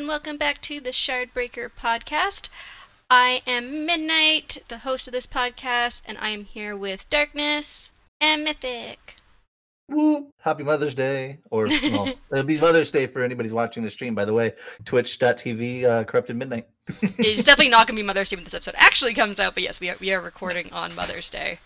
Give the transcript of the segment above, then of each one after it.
and welcome back to the Shardbreaker podcast. I am Midnight, the host of this podcast, and I am here with Darkness and Mythic. Woo! Happy Mother's Day. Or, well, it'll be Mother's Day for anybody's watching the stream, by the way. Twitch.tv, uh, Corrupted Midnight. it's definitely not going to be Mother's Day when this episode actually comes out, but yes, we are, we are recording on Mother's Day.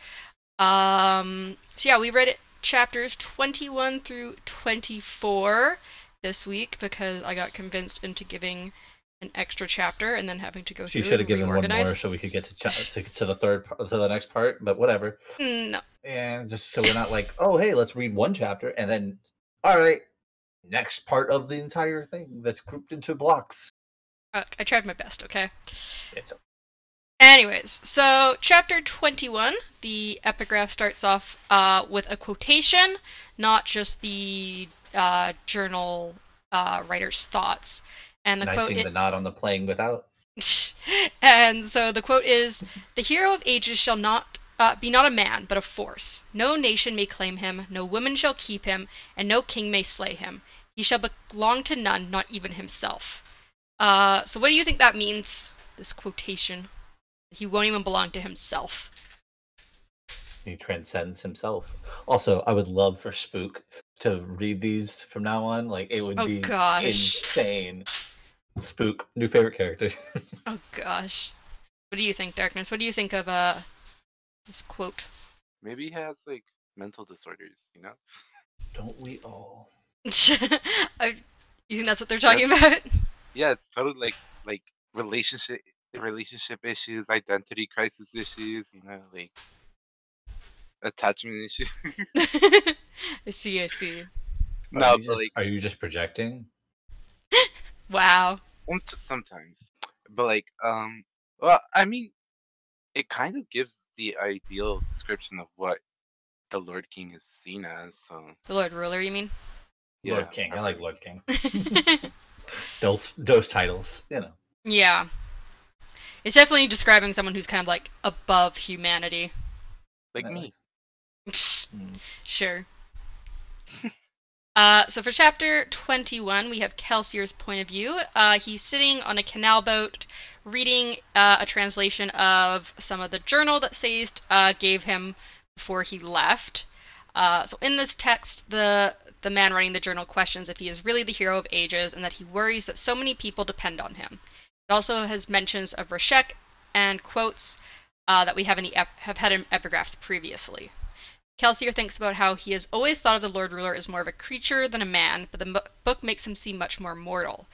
Um, so yeah, we read it, chapters 21 through 24 this week because I got convinced into giving an extra chapter and then having to go She through should have given one reorganize. more so we could get to, cha- to to the third part, to the next part, but whatever. Mm, No. And just so we're not like, oh, hey, let's read one chapter and then, all right, next part of the entire thing that's grouped into blocks. Uh, I tried my best, okay? It's Anyways, so chapter 21, the epigraph starts off uh, with a quotation, not just the uh, journal uh, writer's thoughts. And the I quote the nod on the playing without. and so the quote is The hero of ages shall not uh, be not a man, but a force. No nation may claim him, no woman shall keep him, and no king may slay him. He shall belong to none, not even himself. Uh, so what do you think that means, this quotation? He won't even belong to himself. He transcends himself. Also, I would love for Spook to read these from now on. Like, it would Oh, be gosh. insane. Spook, new favorite character. Oh gosh. What do you think, Darkness? What do you think of uh this quote? Maybe he has like mental disorders, you know? Don't we all? I, you think that's what they're talking about? Yeah, it's totally like like relationship relationship issues, identity crisis issues, you know, like attachment issues. I see, I see. No, you but just- like are you just projecting? Wow. sometimes. But like um well, I mean it kind of gives the ideal description of what the Lord King is seen as, so The Lord Ruler, you mean? Lord yeah. King. I like Lord King. Those those titles, you know. yeah. It's definitely describing someone who's kind of like above humanity. like me. Sure. Uh, so for chapter 21, we have Kelsier's point of view. Uh, he's sitting on a canal boat reading uh, a translation of some of the journal that Sazed uh, gave him before he left. Uh, so in this text, the the man writing the journal questions if he is really the hero of ages and that he worries that so many people depend on him. It also has mentions of Rashek and quotes uh, that we have in the ep- have had in epigraphs previously. Kelsier thinks about how he has always thought of the Lord Ruler as more of a creature than a man, but the book makes him seem much more mortal.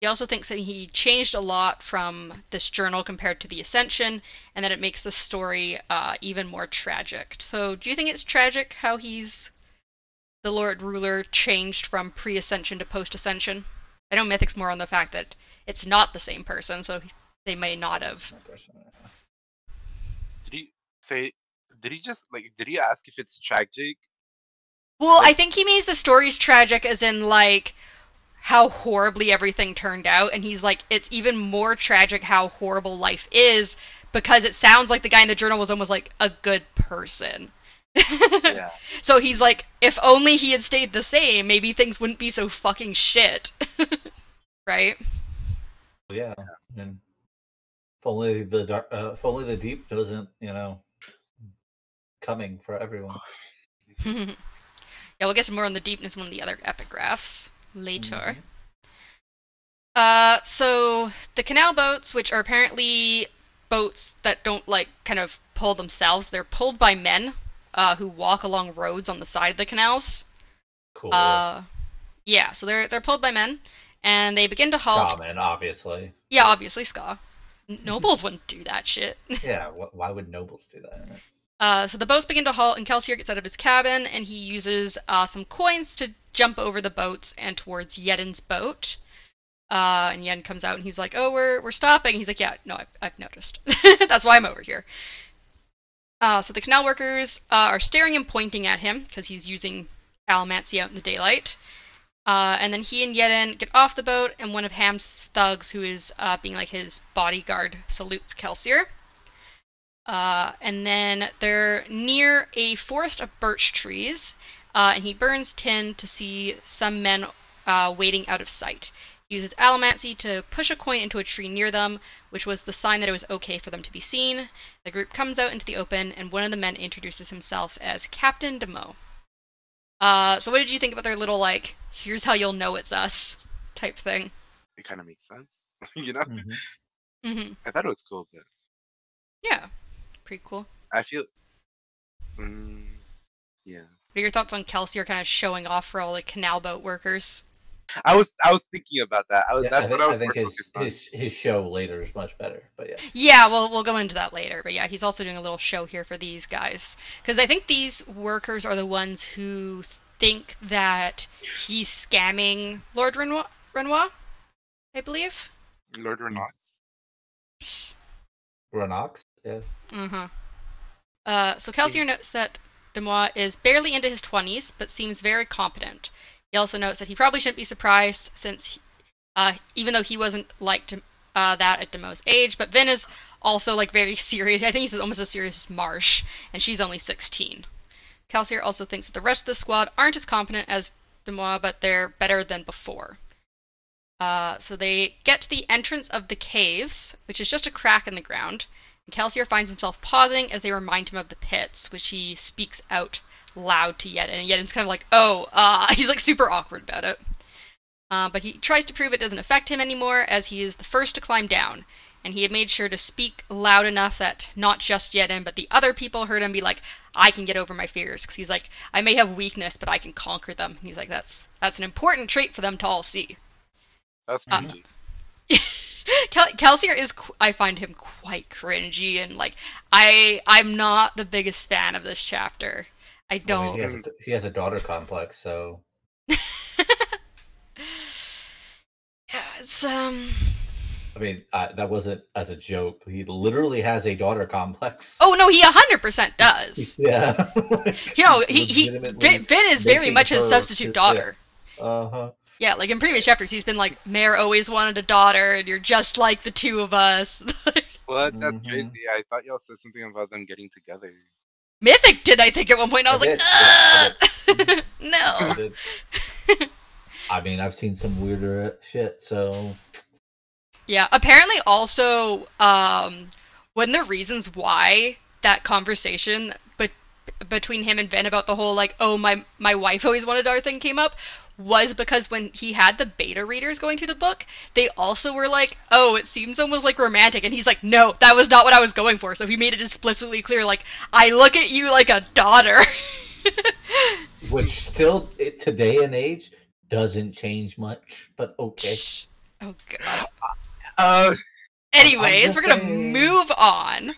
He also thinks that he changed a lot from this journal compared to the Ascension, and that it makes the story uh, even more tragic. So, do you think it's tragic how he's the Lord Ruler changed from pre-Ascension to post-Ascension? I know Mythic's more on the fact that it's not the same person, so they may not have. Did he say did he just like did he ask if it's tragic? Well, I think he means the story's tragic as in like how horribly everything turned out and he's like it's even more tragic how horrible life is because it sounds like the guy in the journal was almost like a good person. Yeah. so he's like if only he had stayed the same, maybe things wouldn't be so fucking shit. right? Yeah, and if only the dark, uh, if only the deep doesn't, you know, coming for everyone. yeah, we'll get to more on the deepness in one of the other epigraphs later. Mhm. Uh, so the canal boats, which are apparently boats that don't like kind of pull themselves, they're pulled by men uh, who walk along roads on the side of the canals. Cool. Uh, yeah, so they're they're pulled by men, and they begin to halt. Shaman, obviously. Yeah, obviously, Skaa. Nobles wouldn't do that shit. Yeah. Wh- why would nobles do that? Uh, so the boats begin to halt, and Kelsier gets out of his cabin, and he uses uh, some coins to jump over the boats and towards Yeden's boat. Uh, and Yen comes out, and he's like, "Oh, we're we're stopping." He's like, "Yeah, no, I've, I've noticed. That's why I'm over here." Uh, so the canal workers uh, are staring and pointing at him because he's using allomancy out in the daylight. Uh, and then he and Yeden get off the boat, and one of Ham's thugs, who is being like his bodyguard, salutes Kelsier. Uh, and then they're near a forest of birch trees, uh, and he burns tin to see some men uh, waiting out of sight. He uses Allomancy to push a coin into a tree near them, which was the sign that it was okay for them to be seen. The group comes out into the open, and one of the men introduces himself as Captain Demoux. Uh, so what did you think about their little like, here's how you'll know it's us type thing? It kind of makes sense, you know. Mhm. hmm I thought it was cool, but Yeah, pretty cool. I feel. Mm, yeah. What are your thoughts on Kelsey? Are kind of showing off for all the canal boat workers? I was I was thinking about that. I was Yeah, that's I think, what I was I think his, his his show later is much better. But yes. Yeah, well, we'll go into that later. But yeah, he's also doing a little show here for these guys because I think these workers are the ones who think that he's scamming Lord Renoir. Renoir, I believe. Lord Renaults. Granox. Yeah. Mm-hmm. Uh, so Kelsier notes that Demoux is barely into his 20s, but seems very competent. He also notes that he probably shouldn't be surprised, since uh, even though he wasn't like uh, that at Demoux' age, but Vin is also like very serious. I think he's almost as serious as Marsh, and she's only 16. Kelsier also thinks that the rest of the squad aren't as competent as Demoux, but they're better than before. Uh, so they get to the entrance of the caves, which is just a crack in the ground. Kelsier finds himself pausing as they remind him of the pits, which he speaks out loud to Yeden. And Yeden's kind of like, oh, uh, he's like super awkward about it. Uh, but he tries to prove it doesn't affect him anymore, as he is the first to climb down. And he had made sure to speak loud enough that not just Yeden, but the other people heard him be like, I can get over my fears. Because he's like, I may have weakness, but I can conquer them. And he's like, that's that's an important trait for them to all see. That's Uh. Kel- Kelsier is qu- I find him quite cringy and like I I'm not the biggest fan of this chapter. I don't. he, has a, he has a daughter complex, so yeah, it's um. I mean uh, that wasn't as a joke. He literally has a daughter complex. Oh no, he hundred percent does. Yeah. You know, he he Vin, Vin is very much his substitute daughter. Uh huh. Yeah, like in previous chapters, he's been like, Mare always wanted a daughter, and you're just like the two of us. What? That's Mhm. crazy. I thought y'all said something about them getting together. Mythic did I think at one point? and I was I like, did, yeah, "Ah!" no. I mean, I've seen some weirder shit, so Yeah, apparently also um one of the reasons why that conversation but between him and Ben about the whole like oh my my wife always wanted our thing came up was because when he had the beta readers going through the book, they also were like, "Oh, it seems almost like romantic." And he's like, "No, that was not what I was going for." So he made it explicitly clear like, "I look at you like a daughter." which still today and age doesn't change much. But okay. oh god. Uh, Anyways, we're gonna move on.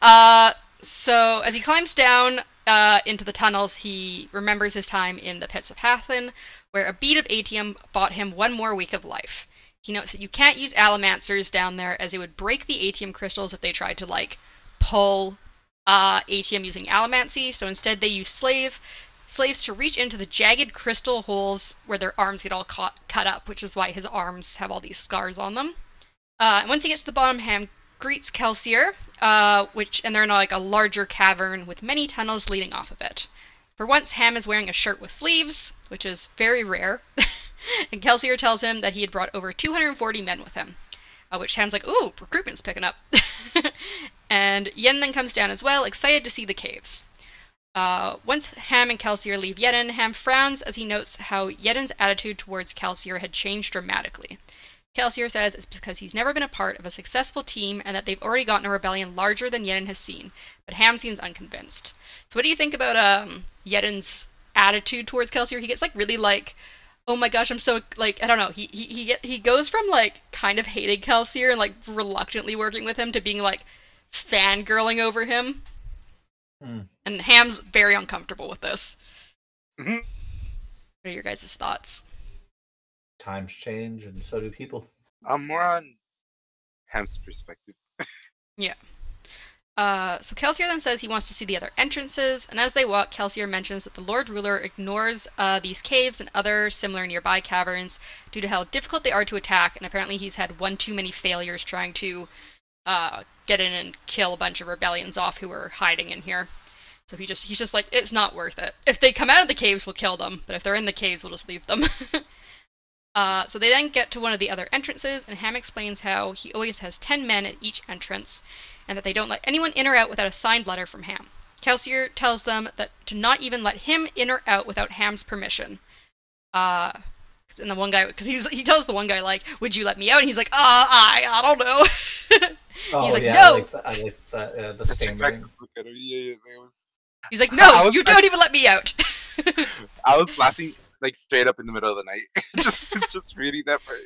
Uh, so as he climbs down uh, into the tunnels, he remembers his time in the pits of Hathin, where a bead of atium bought him one more week of life. He notes that you can't use allomancers down there, as it would break the atium crystals if they tried to like pull uh, atium using allomancy. So instead, they use slave slaves to reach into the jagged crystal holes where their arms get all caught, cut up, which is why his arms have all these scars on them. Uh, and once he gets to the bottom, Ham greets Kelsier, uh, which and they're in like a larger cavern with many tunnels leading off of it. For once, Ham is wearing a shirt with sleeves, which is very rare. and Kelsier tells him that he had brought over 240 men with him, uh, which Ham's like, "Ooh, recruitment's picking up." and Yen then comes down as well, excited to see the caves. Uh, once Ham and Kelsier leave Yeden, Ham frowns as he notes how Yeden's attitude towards Kelsier had changed dramatically. Kelsier says it's because he's never been a part of a successful team and that they've already gotten a rebellion larger than Yeden has seen, but Ham seems unconvinced. So what do you think about um, Yeden's attitude towards Kelsier? He gets like really like, oh my gosh, I'm so like I don't know. He he he he goes from like kind of hating Kelsier and like reluctantly working with him to being like fangirling over him. Hmm. And Ham's very uncomfortable with this. Mhm. What are your guys' thoughts? Times change, and so do people. I'm more on Ham's perspective. Yeah. Uh, so Kelsier then says he wants to see the other entrances, and as they walk, Kelsier mentions that the Lord Ruler ignores uh, these caves and other similar nearby caverns due to how difficult they are to attack, and apparently he's had one too many failures trying to uh, get in and kill a bunch of rebellions off who are hiding in here. So he just he's just like it's not worth it. If they come out of the caves, we'll kill them, but if they're in the caves, we'll just leave them. Uh, so they then get to one of the other entrances, and Ham explains how he always has 10 men at each entrance, and that they don't let anyone in or out without a signed letter from Ham. Kelsier tells them that to not even let him in or out without Ham's permission. Uh, and the one guy, because he's he tells the one guy like, "Would you let me out?" And he's like, "Uh, I I don't know." Oh He's like, yeah, "No." I like that. I like that. Uh, the I checked back stammering. to look at him. Yeah, yeah, was. he's like, "No, was you like- don't even let me out." I was laughing like straight up in the middle of the night, just just reading that part.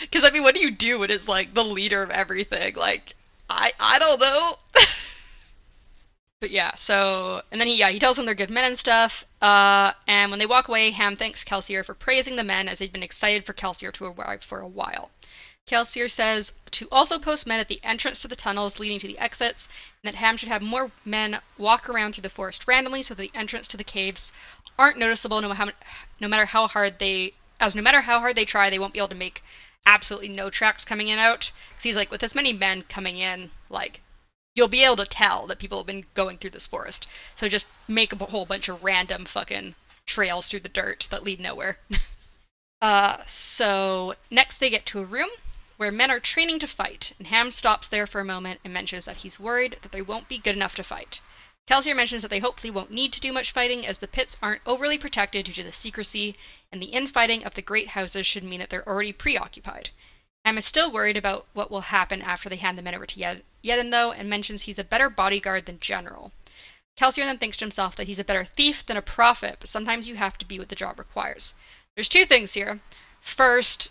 Because I mean, what do you do when it's like the leader of everything? Like, I I don't know. but yeah, so and then he yeah he tells them they're good men and stuff. Uh, and when they walk away, Ham thanks Kelsier for praising the men as they'd been excited for Kelsier to arrive for a while. Kelsier says to also post men at the entrance to the tunnels leading to the exits, and that Ham should have more men walk around through the forest randomly so that the entrance to the caves aren't noticeable no, no matter how hard they as no matter how hard they try, they won't be able to make absolutely no tracks coming in out. Because he's like, with this many men coming in, like, you'll be able to tell that people have been going through this forest. So just make a whole bunch of random fucking trails through the dirt that lead nowhere. uh, so next they get to a room where men are training to fight, and Ham stops there for a moment and mentions that he's worried that they won't be good enough to fight. Kelsier mentions that they hopefully won't need to do much fighting as the pits aren't overly protected due to the secrecy, and the infighting of the great houses should mean that they're already preoccupied. Is still worried about what will happen after they hand the men over to Yed- Yeden, though, and mentions he's a better bodyguard than general. Kelsier then thinks to himself that he's a better thief than a prophet, but sometimes you have to be what the job requires. There's two things here. First,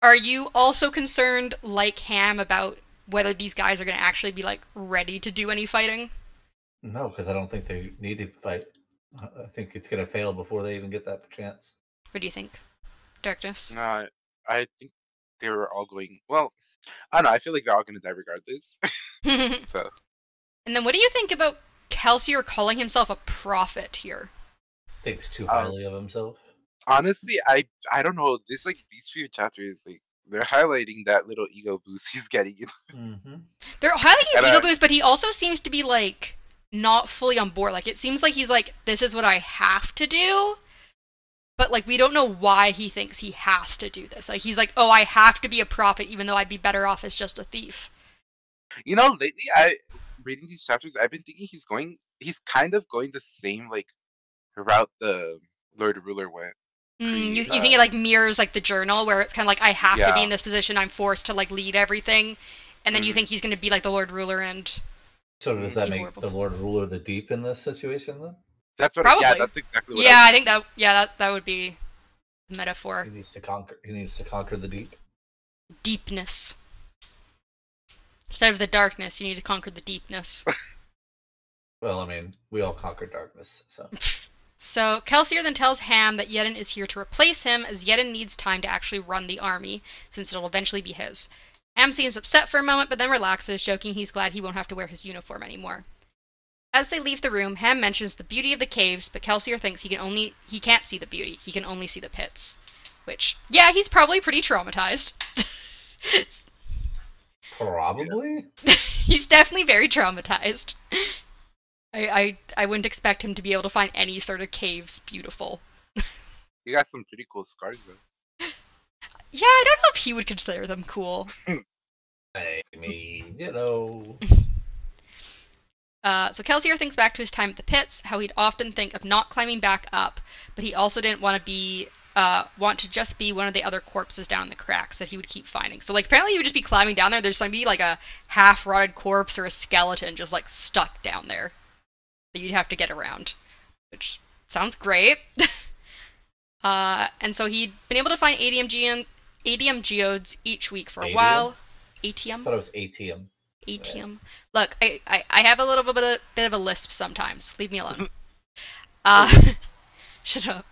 are you also concerned, like Ham, about whether these guys are going to actually be like ready to do any fighting? No, because I don't think they need to fight. I I think it's gonna fail before they even get that chance. What do you think, Darkness? No, I, I think they were all going. Well, I don't know. I feel like they're all gonna die regardless. So. And then what do you think about Kelsier calling himself a prophet here? Thinks too Um, highly of himself. honestly, I I don't know. This like these few chapters, like they're highlighting that little ego boost he's getting. Mm-hmm. They're highlighting his And ego I- boost, but he also seems to be like not fully on board. Like it seems like he's like, this is what I have to do. But like we don't know why he thinks he has to do this. Like he's like, oh, I have to be a prophet, even though I'd be better off as just a thief. You know, lately I reading these chapters, I've been thinking he's going. He's kind of going the same like route the Lord Ruler went. Mm, you, you think it like mirrors like the journal, where it's kind of like I have to be in this position, I'm forced to like lead everything, and then you Mhm. think he's going to be like the Lord Ruler and So does Mm, that make horrible. the Lord Ruler the deep in this situation then? That's what. Yeah, Probably. that's exactly what. yeah, I I think that yeah that that would be the metaphor. He needs to conquer. He needs to conquer the deep. deepness. Instead of the darkness, you need to conquer the deepness. Well, I mean, we all conquer darkness, so so Kelsier then tells Ham that Yeden is here to replace him, as Yeden needs time to actually run the army, since it'll eventually be his. Ham seems upset for a moment, but then relaxes, joking he's glad he won't have to wear his uniform anymore. As they leave the room, Ham mentions the beauty of the caves, but Kelsier thinks he can only he can't see the beauty. He can only see the pits. Which, yeah, he's probably pretty traumatized. probably. he's definitely very traumatized. I, I I wouldn't expect him to be able to find any sort of caves beautiful. You got some pretty cool scars though. Yeah, I don't know if he would consider them cool. I mean, you know, Uh, so Kelsier thinks back to his time at the pits, how he'd often think of not climbing back up, but he also didn't want to be uh, want to just be one of the other corpses down in the cracks that he would keep finding. So like apparently he would just be climbing down there. There's going to be like a half rotted corpse or a skeleton just like stuck down there that you'd have to get around, which sounds great. uh, and so he'd been able to find ADMG geon- ADM geodes each week for a ADM? while. I ATM. thought it was ATM. ATM. Look, I, I, I have a little bit of, bit of a lisp sometimes. Leave me alone. uh, shut up.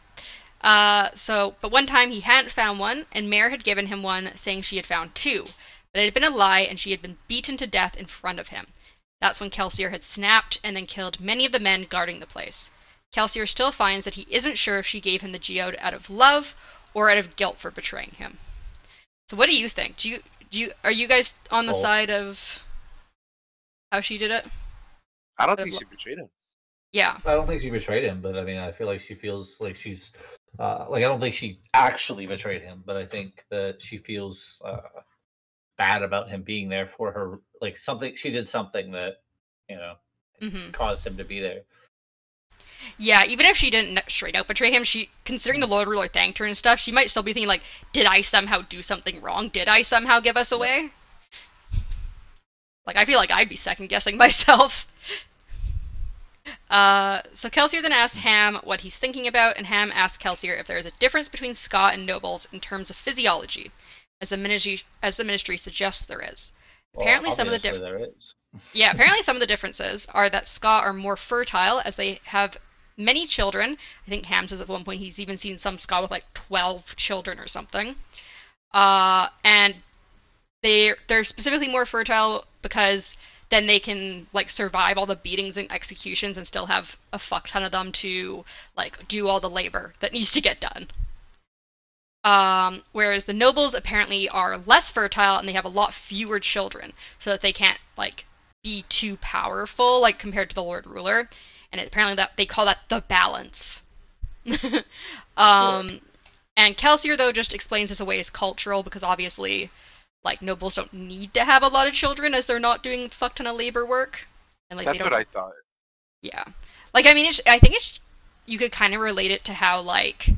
Uh, so, but one time he hadn't found one, and Mare had given him one, saying she had found two. But it had been a lie, and she had been beaten to death in front of him. That's when Kelsier had snapped and then killed many of the men guarding the place. Kelsier still finds that he isn't sure if she gave him the geode out of love or out of guilt for betraying him. So, what do you think? Do you do you are you guys on the Both. side of how she did it? I don't But think she betrayed him. Yeah. I don't think she betrayed him, but I mean, I feel like she feels like she's uh, like I don't think she actually betrayed him, but I think that she feels uh, bad about him being there for her. Like something she did something that you know hmm caused him to be there. Yeah, even if she didn't straight out betray him, she considering the Lord Ruler thanked her and stuff, she might still be thinking like, did I somehow do something wrong? Did I somehow give us away? Like I feel like I'd be second guessing myself. Uh, so Kelsier then asks Ham what he's thinking about, and Ham asks Kelsier if there is a difference between Skaa and nobles in terms of physiology, as the ministry as the ministry suggests there is. Well, Apparently, some of the obviously diff- there is. yeah, apparently some of the differences are that Skaa are more fertile as they have many children. I think Ham says at one point he's even seen some Skaa with like 12 children or something. Uh, and they they're specifically more fertile because then they can like survive all the beatings and executions and still have a fuck ton of them to like do all the labor that needs to get done. Um, whereas the nobles apparently are less fertile and they have a lot fewer children, so that they can't like be too powerful, like compared to the Lord Ruler. And apparently that they call that the balance. um, and Kelsier though just explains this away as cultural because obviously, like nobles don't need to have a lot of children as they're not doing fuck ton of labor work. And like That's they don't what I thought. yeah. Like I mean it's I think it's you could kind of relate it to how like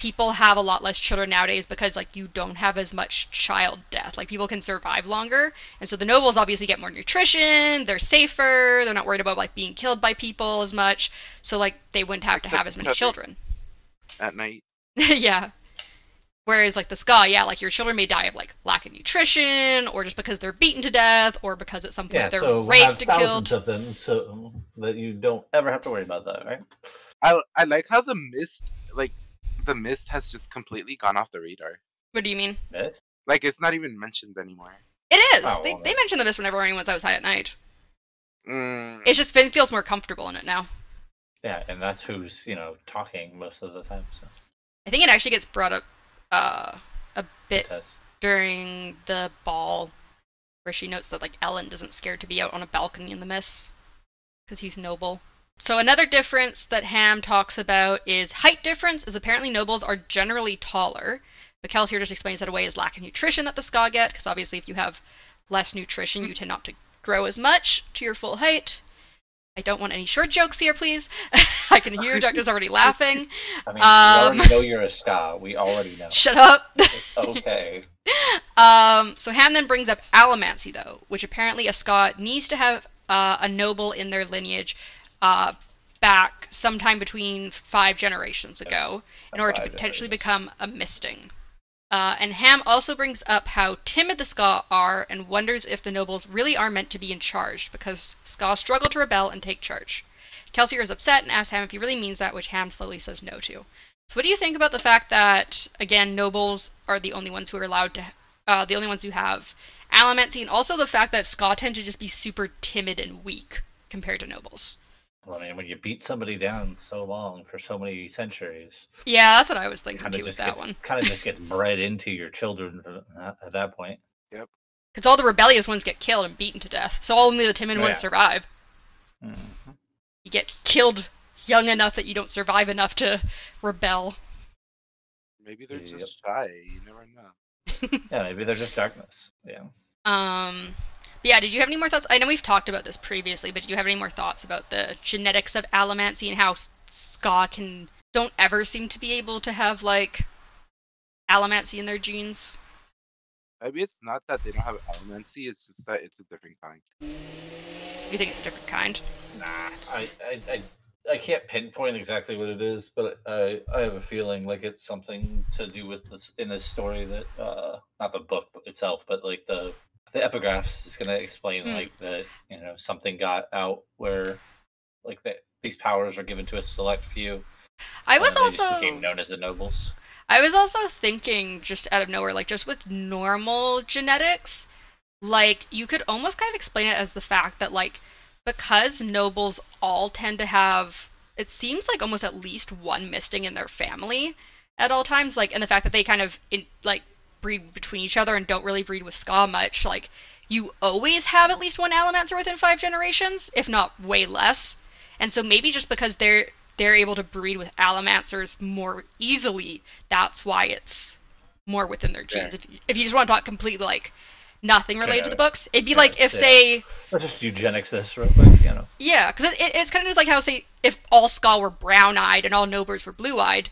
people have a lot less children nowadays because like you don't have as much child death. Like people can survive longer. And so the nobles obviously get more nutrition, they're safer, they're not worried about like being killed by people as much. So like they wouldn't have to have as many children. At night, yeah. Whereas like the skaa, yeah, like your children may die of like lack of nutrition, or just because they're beaten to death, or because at some point Yeah, they're so have raped and thousands killed. of them, so that you don't ever have to worry about that, right? I I like how the mist, like the mist, has just completely gone off the radar. What do you mean? Yes. Like it's not even mentioned anymore. It is. Oh, they, well, they mention the mist whenever anyone's outside at night. Mm, It just it feels more comfortable in it now. Yeah, and that's who's you know talking most of the time. So I think it actually gets brought up uh, a bit Tess. during the ball, where she notes that like Elend isn't scared to be out on a balcony in the mist because he's noble. So another difference that Ham talks about is height difference. Is apparently nobles are generally taller. But Kelsier just explains that away as lack of nutrition that the Skaa get, because obviously if you have less nutrition, you tend not to grow as much to your full height. I don't want any short jokes here, please. I can hear Doctor's already laughing. I mean, Um, we already know you're a skaa. We already know. Shut up. okay. Um, so Ham then brings up allomancy, though, which apparently a Scot needs to have uh, a noble in their lineage uh, back sometime between five generations ago in order to potentially generations. become a misting. Uh, and Ham also brings up how timid the Skaa are and wonders if the nobles really are meant to be in charge because Skaa struggle to rebel and take charge. Kelsier is upset and asks Ham if he really means that, which Ham slowly says no to. So, what do you think about the fact that again nobles are the only ones who are allowed to, uh, the only ones who have allomancy, and also the fact that Skaa tend to just be super timid and weak compared to nobles? Well, I mean, when you beat somebody down so long for so many centuries, Yeah, that's what I was thinking kind too of with just that gets one. kind of just gets bred into your children at- at that point. Yep. Because all the rebellious ones get killed and beaten to death, so only the timid Oh, ones yeah. survive. Mhm. You get killed young enough that you don't survive enough to rebel. maybe they're Yep. just shy. You never know. Yeah, maybe they're just darkness. Yeah. Um, but yeah, did you have any more thoughts? I know we've talked about this previously, but do you have any more thoughts about the genetics of allomancy and how S- Skaa can don't ever seem to be able to have like allomancy in their genes? Maybe it's not that they don't have allomancy. It's just that it's a different kind. You think it's a different kind? Nah, I, I, I, I can't pinpoint exactly what it is, but I, I have a feeling like it's something to do with this in this story that, uh, not the book itself, but like the the epigraphs is gonna explain Mm. like that you know something got out where like that these powers are given to a select few. I was also became known as the nobles. I was also thinking just out of nowhere, like just with normal genetics, like you could almost kind of explain it as the fact that like because nobles all tend to have it seems like almost at least one misting in their family at all times, like and the fact that they kind of in, like breed between each other and don't really breed with Skaa much, like you always have at least one Allomancer within five generations, if not way less. And so maybe just because they're they're able to breed with Allomancers more easily. That's why it's more within their genes. If, if you just want to talk completely like nothing related to the books, it'd be like if, Yeah. say, Let's just eugenics this real quick, you know. yeah, because it, it, it's kind of just like how, say, if all Skaa were brown eyed and all Nobles were blue eyed,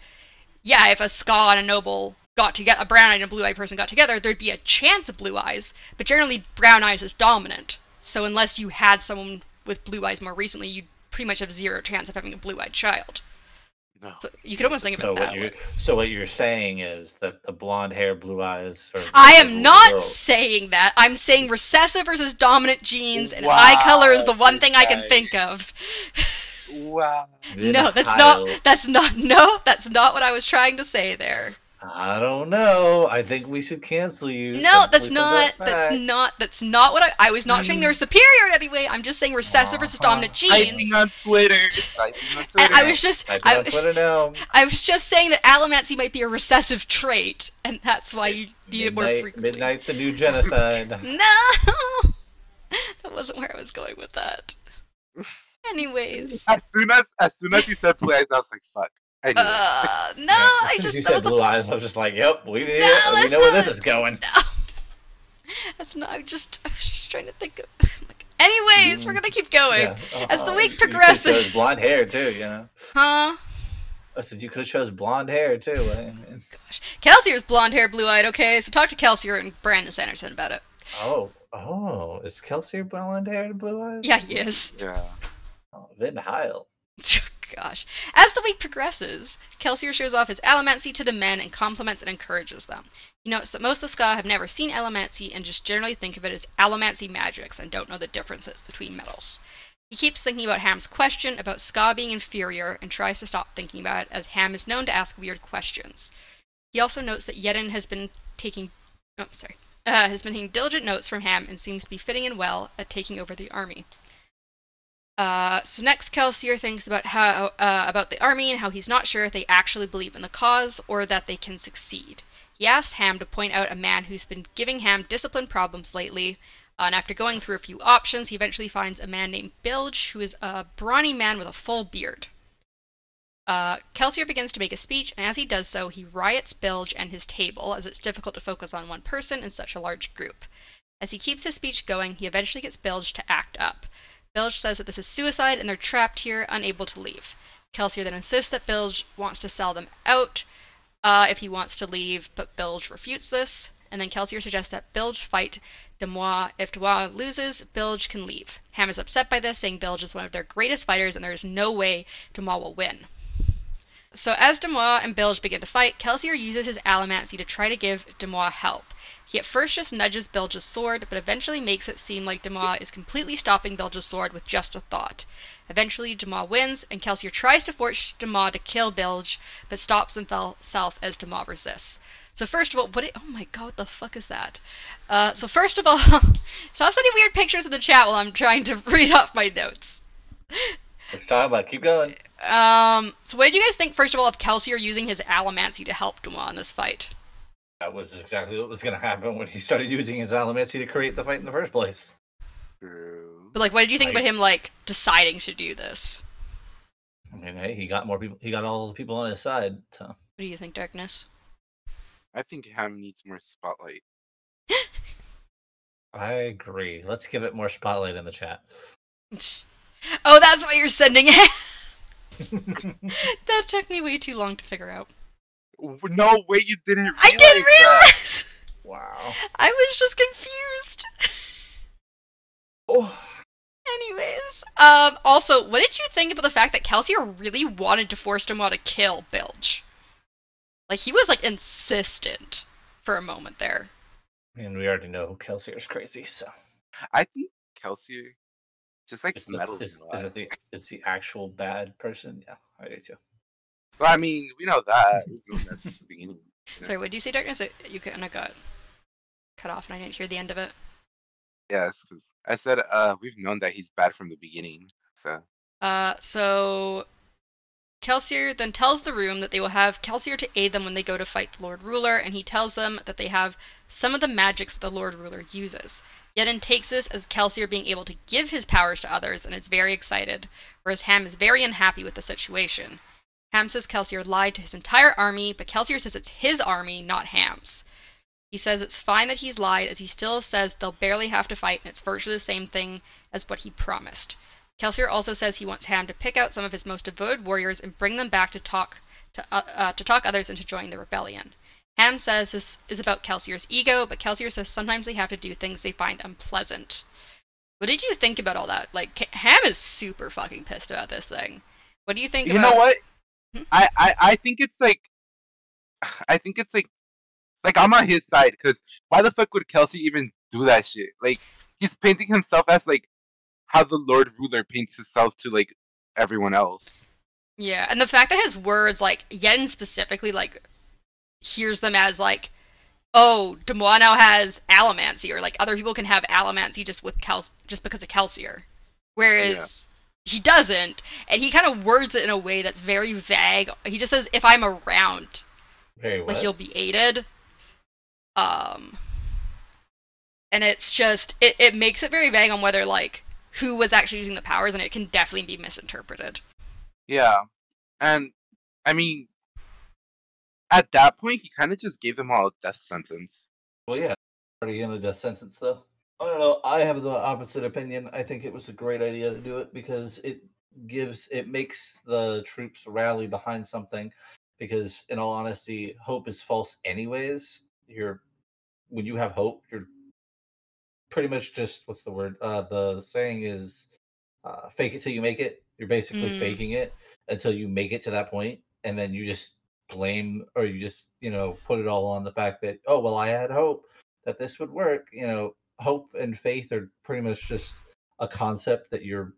yeah, if a Skaa and a Noble got together, a brown eyed and a blue eyed person got together, there'd be a chance of blue eyes, but generally brown eyes is dominant. So unless you had someone with blue eyes more recently, you'd pretty much have zero chance of having a blue eyed child. No. So you could almost think of So it that what you way. so what you're saying is that the blonde hair, blue eyes. Are I am not world. saying that. I'm saying recessive versus dominant genes, and eye color is the Wow, one thing I can think of. Wow. no, that's Kyle, not. That's not. No, that's not what I was trying to say there. I don't know. I think we should cancel you. No, that's not. that That's not. That's not what I. I was not saying they're superior in any way. I'm just saying recessive versus Uh-huh. dominant Typing genes. on Twitter. Typing on Twitter. And I was just. Type it I on was. Twitter now. I was just saying that allomancy might be a recessive trait, and that's why you need it more Midnight, frequently. midnight, the new genocide. No, that wasn't where I was going with that. Anyways, As soon as as soon as you said blue eyes, I was like, "Fuck." Anyway. uh, no, I as soon as just you that said was the blue eyes. I was just like, "Yep, we did. No, it. we that's know where this is going." No. That's not. I'm just. I was just trying to think of. Like, anyways, we're gonna keep going, Yeah, As the uh, week progresses- chose blonde hair too. You know. huh? I said you could have chose blonde hair too. I mean, Kelsier's blonde hair, blue eyed. Okay, so talk to Kelsier and Brandon Sanderson about it. oh, oh, is Kelsey blonde hair and blue eyes? Yeah, he is. yeah. Oh, Vin Heil. Gosh. As the week progresses, Kelsier shows off his allomancy to the men and compliments and encourages them. He notes that most of the Skaa have never seen allomancy and just generally think of it as allomancy magics and don't know the differences between metals. He keeps thinking about Ham's question about Skaa being inferior and tries to stop thinking about it as Ham is known to ask weird questions. He also notes that Yeden has been taking oh sorry. Uh, has been taking diligent notes from Ham and seems to be fitting in well at taking over the army. Uh, so next, Kelsier thinks about how uh, about the army and how he's not sure if they actually believe in the cause or that they can succeed. He asks Ham to point out a man who's been giving Ham discipline problems lately, uh, and after going through a few options, he eventually finds a man named Bilge, who is a brawny man with a full beard. Uh, Kelsier begins to make a speech, and as he does so, he riots Bilge and his table, as it's difficult to focus on one person in such a large group. As he keeps his speech going, he eventually gets Bilge to act up. Bilge says that this is suicide and they're trapped here, unable to leave. Kelsier then insists that Bilge wants to sell them out uh, if he wants to leave, but Bilge refutes this. And then Kelsier suggests that Bilge fight Demoux. If Demoux loses, Bilge can leave. Ham is upset by this, saying Bilge is one of their greatest fighters and there is no way Demoux will win. So as Demoux and Bilge begin to fight, Kelsier uses his allomancy to try to give Demoux help. He at first just nudges Bilge's sword, but eventually makes it seem like Demoux is completely stopping Bilge's sword with just a thought. Eventually, Demoux wins, and Kelsier tries to force Demoux to kill Bilge, but stops himself as Demoux resists. So first of all, what? It, oh my god, what the fuck is that? Uh, so first of all, stop sending weird pictures in the chat while I'm trying to read off my notes. Let's talk about. it. Keep going. Um, so what did you guys think, first of all, of Kelsier using his allomancy to help Demoux in this fight? That was exactly what was going to happen when he started using his allomancy to create the fight in the first place. True. But like, what did you think I- about him like deciding to do this? I mean, hey, he got more people. He got all the people on his side. So What do you think, Darkness? I think Ham needs more spotlight. I agree. Let's give it more spotlight in the chat. Oh, that's why you're sending it. that took me way too long to figure out. No way, you didn't realize I didn't that. realize. wow. I was just confused. Oh, Anyways, um, also, what did you think about the fact that Kelsier really wanted to force Demoux to kill Bilge? Like he was like insistent for a moment there. and we already know Kelsier's crazy. So I think Kelsey just like is, the, meddles is, is it the is the actual bad person? Yeah, I do too. Well, I mean, we know that. We've that since the beginning. you know? Sorry, what did you say, Darkness? It- You kind of got cut off, and I didn't hear the end of it. Yes, because I said uh, we've known that he's bad from the beginning. So Uh, so Kelsier then tells the room that they will have Kelsier to aid them when they go to fight the Lord Ruler, and he tells them that they have some of the magics that the Lord Ruler uses. Yeden takes this as Kelsier being able to give his powers to others and is very excited, whereas Ham is very unhappy with the situation. Ham says Kelsier lied to his entire army, but Kelsier says it's his army, not Ham's. He says it's fine that he's lied, as he still says they'll barely have to fight, and it's virtually the same thing as what he promised. Kelsier also says he wants Ham to pick out some of his most devoted warriors and bring them back to talk to, uh, uh, to talk others into joining the rebellion. Ham says this is about Kelsier's ego, but Kelsier says sometimes they have to do things they find unpleasant. What did you think about all that? Like, Ham is super fucking pissed about this thing. What do you think? About it? You about... know what? Hmm? I, I I think it's like, I think it's like, like I'm on his side because why the fuck would Kelsey even do that shit? Like he's painting himself as like how the Lord Ruler paints himself to like everyone else. Yeah, and the fact that his words, like Yen specifically, like hears them as like, oh, Demoux now has allomancy, or like other people can have allomancy just with Kel- just because of Kelsier, whereas he doesn't, and he kind of words it in a way that's very vague. He just says, "If I'm around, Very well. like you'll be aided." Um, and it's just it, it makes it very vague on whether like who was actually using the powers, and it can definitely be misinterpreted. Yeah, and I mean, at that point, he kind of just gave them all a death sentence. Well, yeah, already in a death sentence though. I don't know. I have the opposite opinion. I think it was a great idea to do it because it gives it makes the troops rally behind something. Because in all honesty, hope is false anyways. You're when you have hope, you're pretty much just what's the word? Uh, the saying is, uh, "Fake it till you make it." You're basically Mm. faking it until you make it to that point, and then you just blame or you just you know put it all on the fact that oh well I had hope that this would work. You know, hope and faith are pretty much just a concept that you're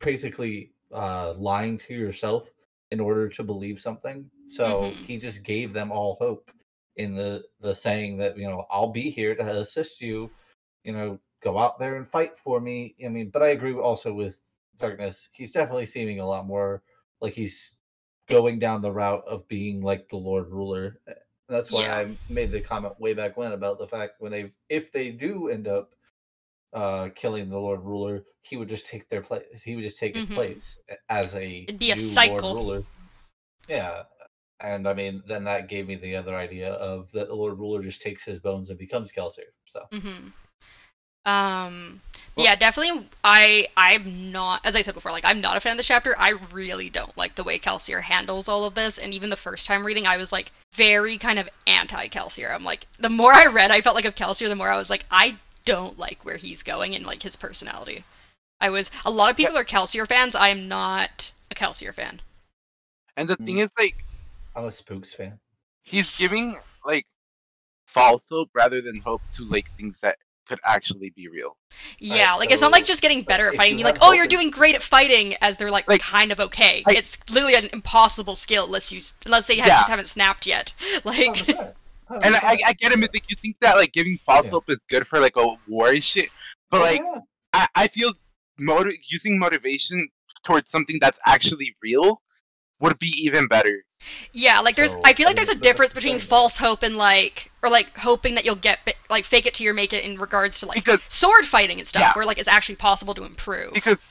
basically uh, lying to yourself in order to believe something. So Mhm. he just gave them all hope in the the saying that you know I'll be here to assist you. You know, go out there and fight for me. I mean, but I agree also with Darkness. He's definitely seeming a lot more like he's going down the route of being like the Lord Ruler. That's why Yeah. I made the comment way back when about the fact when they if they do end up uh killing the Lord Ruler, he would just take their place. He would just take his Mhm. place as a It'd be a new cycle. Lord Ruler. Yeah, and I mean, then that gave me the other idea of that the Lord Ruler just takes his bones and becomes Kelsier. So hmm Um, Well- yeah, definitely. I I'm not, as I said before, like I'm not a fan of the chapter. I really don't like the way Kelsier handles all of this, and even the first time reading, I was like very kind of anti Kelsier. I'm like, the more I read, I felt like of Kelsier, the more I was like, I don't like where he's going and like his personality. I was a lot of people are Kelsier fans. I am not a Kelsier fan. And the Mm. thing is, like, I'm a Spooks fan. he's giving like false hope rather than hope to like things that could actually be real. Yeah, like it's not like just getting better at fighting. you Be like, oh, hope you're doing great at fighting, as they're like, Like, kind of okay. I- it's literally an impossible skill unless you unless they have, Yeah. just haven't snapped yet. Like, 100%, And I, 100%. I get him. Like you think that like giving false Yeah. hope is good for like a war shit, but Oh, like yeah. I, I feel motiv- using motivation towards something that's actually real would be even better. Yeah, like there's. So, I feel like there's a difference between false hope and like, or like hoping that you'll get like fake it till you make it in regards to like Because sword fighting and stuff, Yeah. where like it's actually possible to improve. because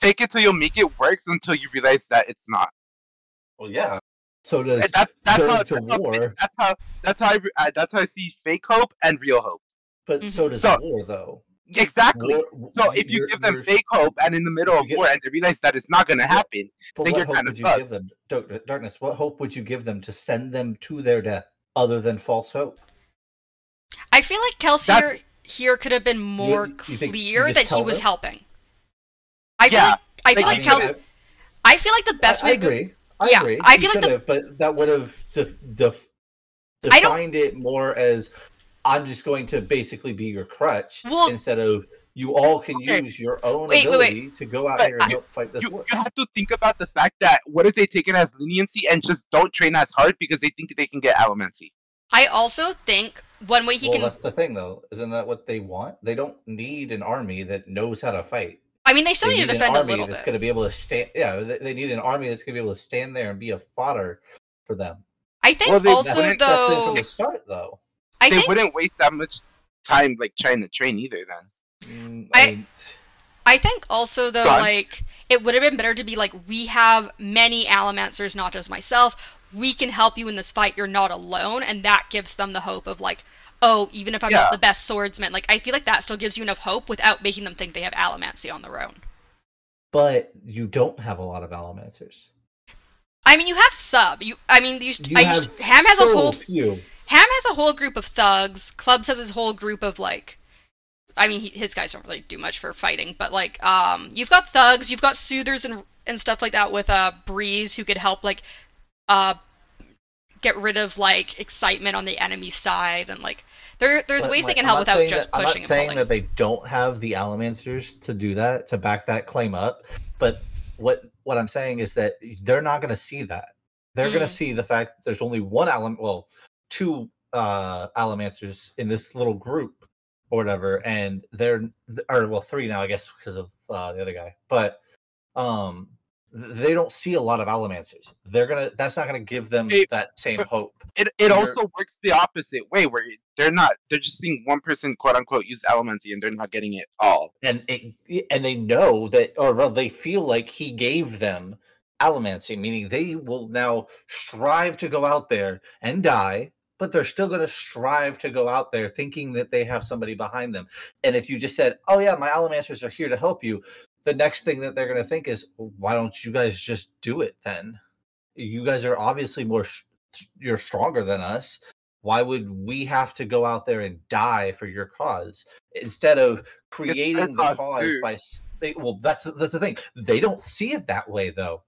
fake it till you make it works until you realize that it's not. Well, yeah. So does And that, that's, how, to that's, how, war, that's how that's how I, uh, that's how I see fake hope and real hope. but so does So- war though. Exactly. War, So if you give them fake hope and in the middle of get- war and they realize that it's not going to happen, But then what you're hope kinda would you fucked. give them, uh, darkness? What hope would you give them to send them to their death, other than false hope? I feel like Kelsey here could have been more you you clear that he was them? helping. I feel Yeah, like I feel like, like I Kels. I feel like the best I, I way to go agree. I Yeah, agree. I feel like the- have, but that would have def- def- I don't- defined it more as I'm just going to basically be your crutch Well- instead of you all can Okay. use your own Wait, wait, wait. ability to go out But here and you- help fight this you, war. you have to think about the fact that what if they take it as leniency and just don't train as hard because they think they can get allomancy? I also think one way he well, can that's the thing, though. Isn't that what they want? They don't need an army that knows how to fight. I mean, they still they need to an defend a army little that's bit. going to be able to stand. Yeah, they, they need an army that's going to be able to stand there and be a fodder for them. I think Well, also That's that's it though. from the start, though. I they think wouldn't waste that much time like trying to train either. Then Mm, I- mean, I think also though, like it would have been better to be like, we have many Allomancers, not just myself. We can help you in this fight. You're not alone, and that gives them the hope of like, oh, even if I'm Yeah. not the best swordsman, like I feel like that still gives you enough hope without making them think they have Allomancy on their own. but you don't have a lot of Allomancers. I mean, you have sub. You, I mean, you, You I have used, Ham has a whole few. Ham has a whole group of thugs. Clubs has his whole group of like, I mean, he, his guys don't really do much for fighting, but like, um, you've got thugs, you've got soothers and and stuff like that with uh Breeze who could help like, uh, get rid of like excitement on the enemy side and like there there's But ways they can I'm help without just that, I'm pushing not saying that they don't have the Allomancers to do that to back that claim up, but what what I'm saying is that they're not going to see that. They're going Mm. to see the fact that there's only one Allam, well, two uh Allomancers in this little group or whatever, and they're or well three now I guess because of uh, the other guy, but um they don't see a lot of Allomancers. They're gonna that's not gonna give them It- that same hope. it it also works the opposite way where they're not they're just seeing one person quote unquote use allomancy and they're not getting it all. and it, and they know that or well they feel like he gave them allomancy meaning they will now strive to go out there and die but they're still going to strive to go out there thinking that they have somebody behind them. And if you just said oh yeah my allomancers are here to help you the next thing that they're going to think is why don't you guys just do it then? You guys are obviously more sh- you're stronger than us. Why would we have to go out there and die for your cause? Instead of creating the cause cause too. by they, well that's that's the thing. They don't see it that way though.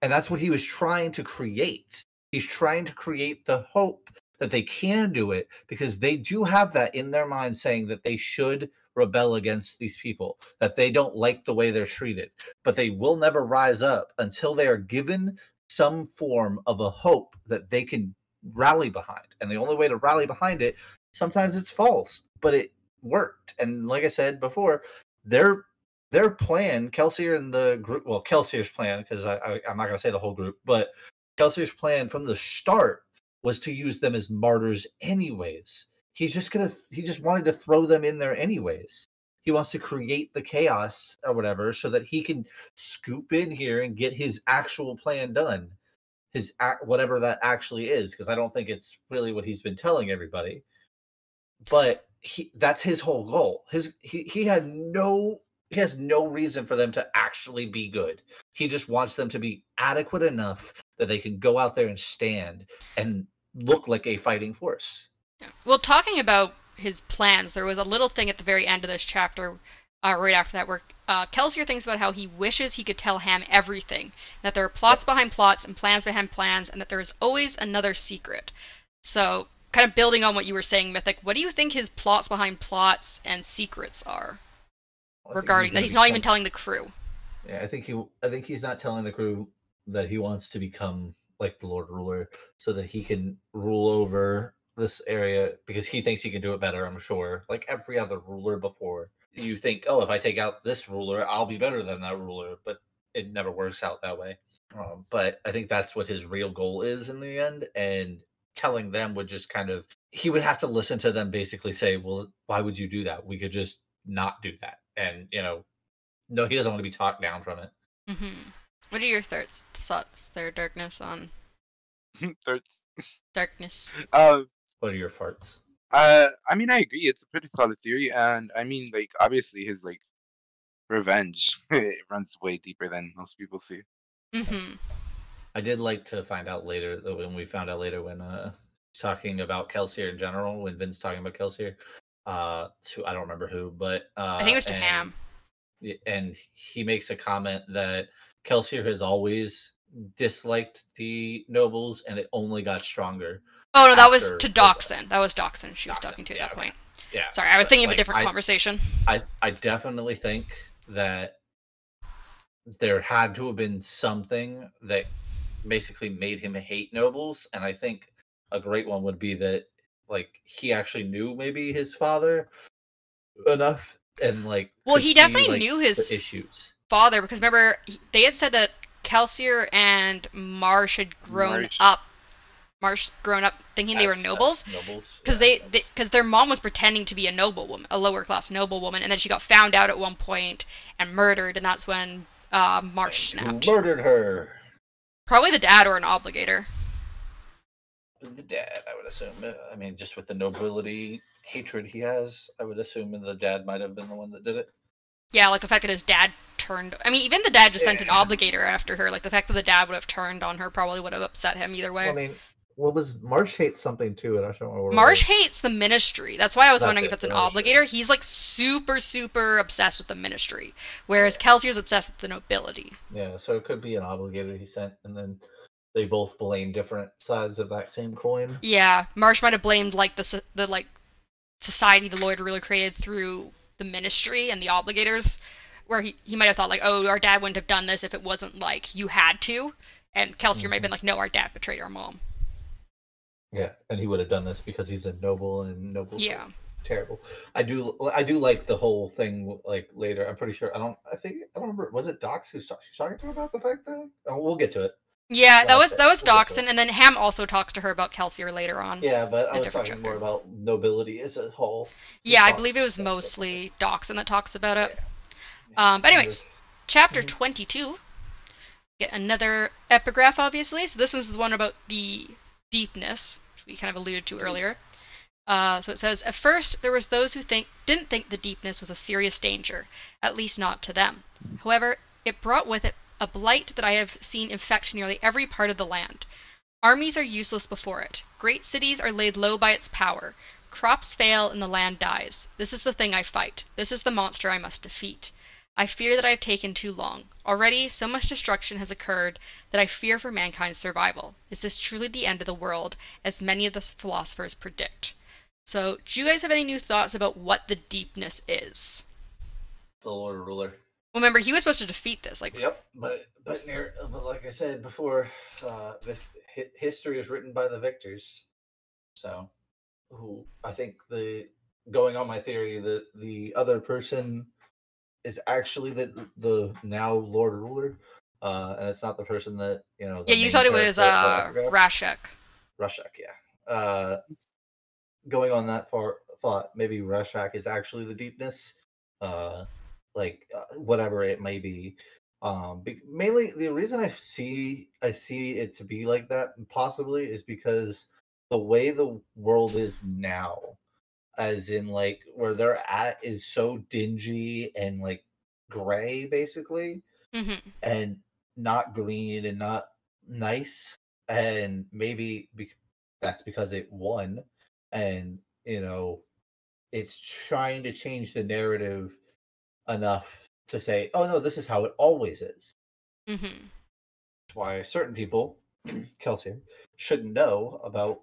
And that's what he was trying to create he's trying to create the hope that they can do it because they do have that in their mind saying that they should rebel against these people that they don't like the way they're treated. But they will never rise up until they are given some form of a hope that they can rally behind. And the only way to rally behind it sometimes it's false but it worked. And like i said before their their plan kelsier and the group well kelsier's plan because I, I i'm not going to say the whole group but kelsier's plan from the start was to use them as martyrs anyways. He's just gonna he just wanted to throw them in there anyways. He wants to create the chaos or whatever so that he can scoop in here and get his actual plan done. His ac- whatever that actually is because i don't think it's really what he's been telling everybody. But he that's his whole goal. His he, he had no he has no reason for them to actually be good. He just wants them to be adequate enough that they can go out there and stand and look like a fighting force Well, talking about his plans, there was a little thing at the very end of this chapter, uh, right after that, where uh, Kelsier thinks about how he wishes he could tell Ham everything, that there are plots behind plots and plans behind plans, and that there is always another secret. So, kind of building on what you were saying, Mythic, what do you think his plots behind plots and secrets are think regarding that he's not even telling the crew? Yeah, I think he. I think he's not telling the crew that he wants to become like the Lord Ruler, so that he can rule over this area because he thinks he can do it better. I'm sure, like every other ruler before. You think, oh, if I take out this ruler, I'll be better than that ruler, but it never works out that way. Um, but I think that's what his real goal is in the end, and telling them would just kind of he would have to listen to them basically say, well, why would you do that? We could just not do that, and you know no, he doesn't want to be talked down from it. hmm What are your thoughts, thoughts there, Darkness, on Thirds. Darkness? uh, What are your farts? uh, I mean, I agree. It's a pretty solid theory, and I mean, like, obviously, his like revenge it runs way deeper than most people see. hmm I did like to find out later though when we found out later when uh talking about Kelsier in general, when Vin's talking about Kelsier, uh to I don't remember who, but uh I think it was to and- Ham. And he makes a comment that Kelsier has always disliked the nobles and it only got stronger. Oh no, that was to Dockson. That was Dockson she was talking to at yeah, that okay. point. Yeah. Sorry, I was but, thinking of a different I- conversation. I I definitely think that there had to have been something that basically made him hate nobles, and I think a great one would be that like he actually knew maybe his father enough and like. Well, could he see, definitely like, knew his issues. father because remember they had said that Kelsier and Marsh had grown Marsh. up. Marsh grown up thinking they were As- as nobles Nobles. because yeah, they because their mom was pretending to be a noble woman, a lower class noble woman, and then she got found out at one point and murdered, and that's when uh, Marsh And snapped. Murdered her? Probably the dad or an obligator. The dad, I would assume. I mean, just with the nobility hatred he has, I would assume and the dad might have been the one that did it. Yeah, like the fact that his dad turned. I mean, even the dad just sent an obligator after her. Like the fact that the dad would have turned on her probably would have upset him either way. Well, I mean, what was Marsh hates something too, and I don't remember. what it Marsh was. hates the ministry. That's why I was That's wondering it, if it's an oh, the ministry. obligator. He's like super, super obsessed with the ministry, whereas Kelsier's obsessed with the nobility. Yeah, so it could be an obligator he sent, and then they both blame different sides of that same coin. Yeah, Marsh might have blamed like the the like society the Lord really created through the ministry and the obligators, where he, he might have thought like, oh, our dad wouldn't have done this if it wasn't like you had to, and Kelsier might have been mm-hmm. like, no, our dad betrayed our mom. Yeah, and he would have done this because he's a noble, and noble. Yeah. terrible. I do, I do like the whole thing. Like later, I'm pretty sure. I don't. I think I don't remember. Was it Dox who's talk- talking about the fact that? Oh, we'll get to it. Yeah, that was that was we'll get to Dockson, and then Ham also talks to her about Kelsier later on. Yeah, but I was talking more about nobility as a whole. Yeah, I believe it was mostly Dockson that talks about it. Yeah. Um, but anyways, chapter Mhm. 22. Get another epigraph, obviously. So this was the one about the deepness, which we kind of alluded to earlier. Uh, so it says, at first there was those who think didn't think the deepness was a serious danger, at least not to them. However, it brought with it a blight that I have seen infect nearly every part of the land. Armies are useless before it. Great cities are laid low by its power. Crops fail and the land dies. This is the thing I fight. This is the monster I must defeat. I fear that I have taken too long. Already, so much destruction has occurred that I fear for mankind's survival. Is this truly the end of the world, as many of the philosophers predict? So, do you guys have any new thoughts about what the deepness is? The Lord Ruler. Well, remember, he was supposed to defeat this. Like, Yep, but but near, but like I said before, uh, this hi- history is written by the victors. So, who I think the going on my theory that the other person is actually the the now Lord Ruler, uh, and it's not the person that you know. yeah, you thought it was uh, of the epigraph. Rashek. Rashak, yeah. Uh, going on that far thought, maybe Rashek is actually the deepness, uh, like uh, whatever it may be. Um, be- mainly the reason I see I see it to be like that possibly is because the way the world is now, as in like where they're at, is so dingy and like gray basically hmm and not green and not nice and maybe bec- that's because it won and you know it's trying to change the narrative enough to say oh no this is how it always is hmm that's why certain people kelsier shouldn't know about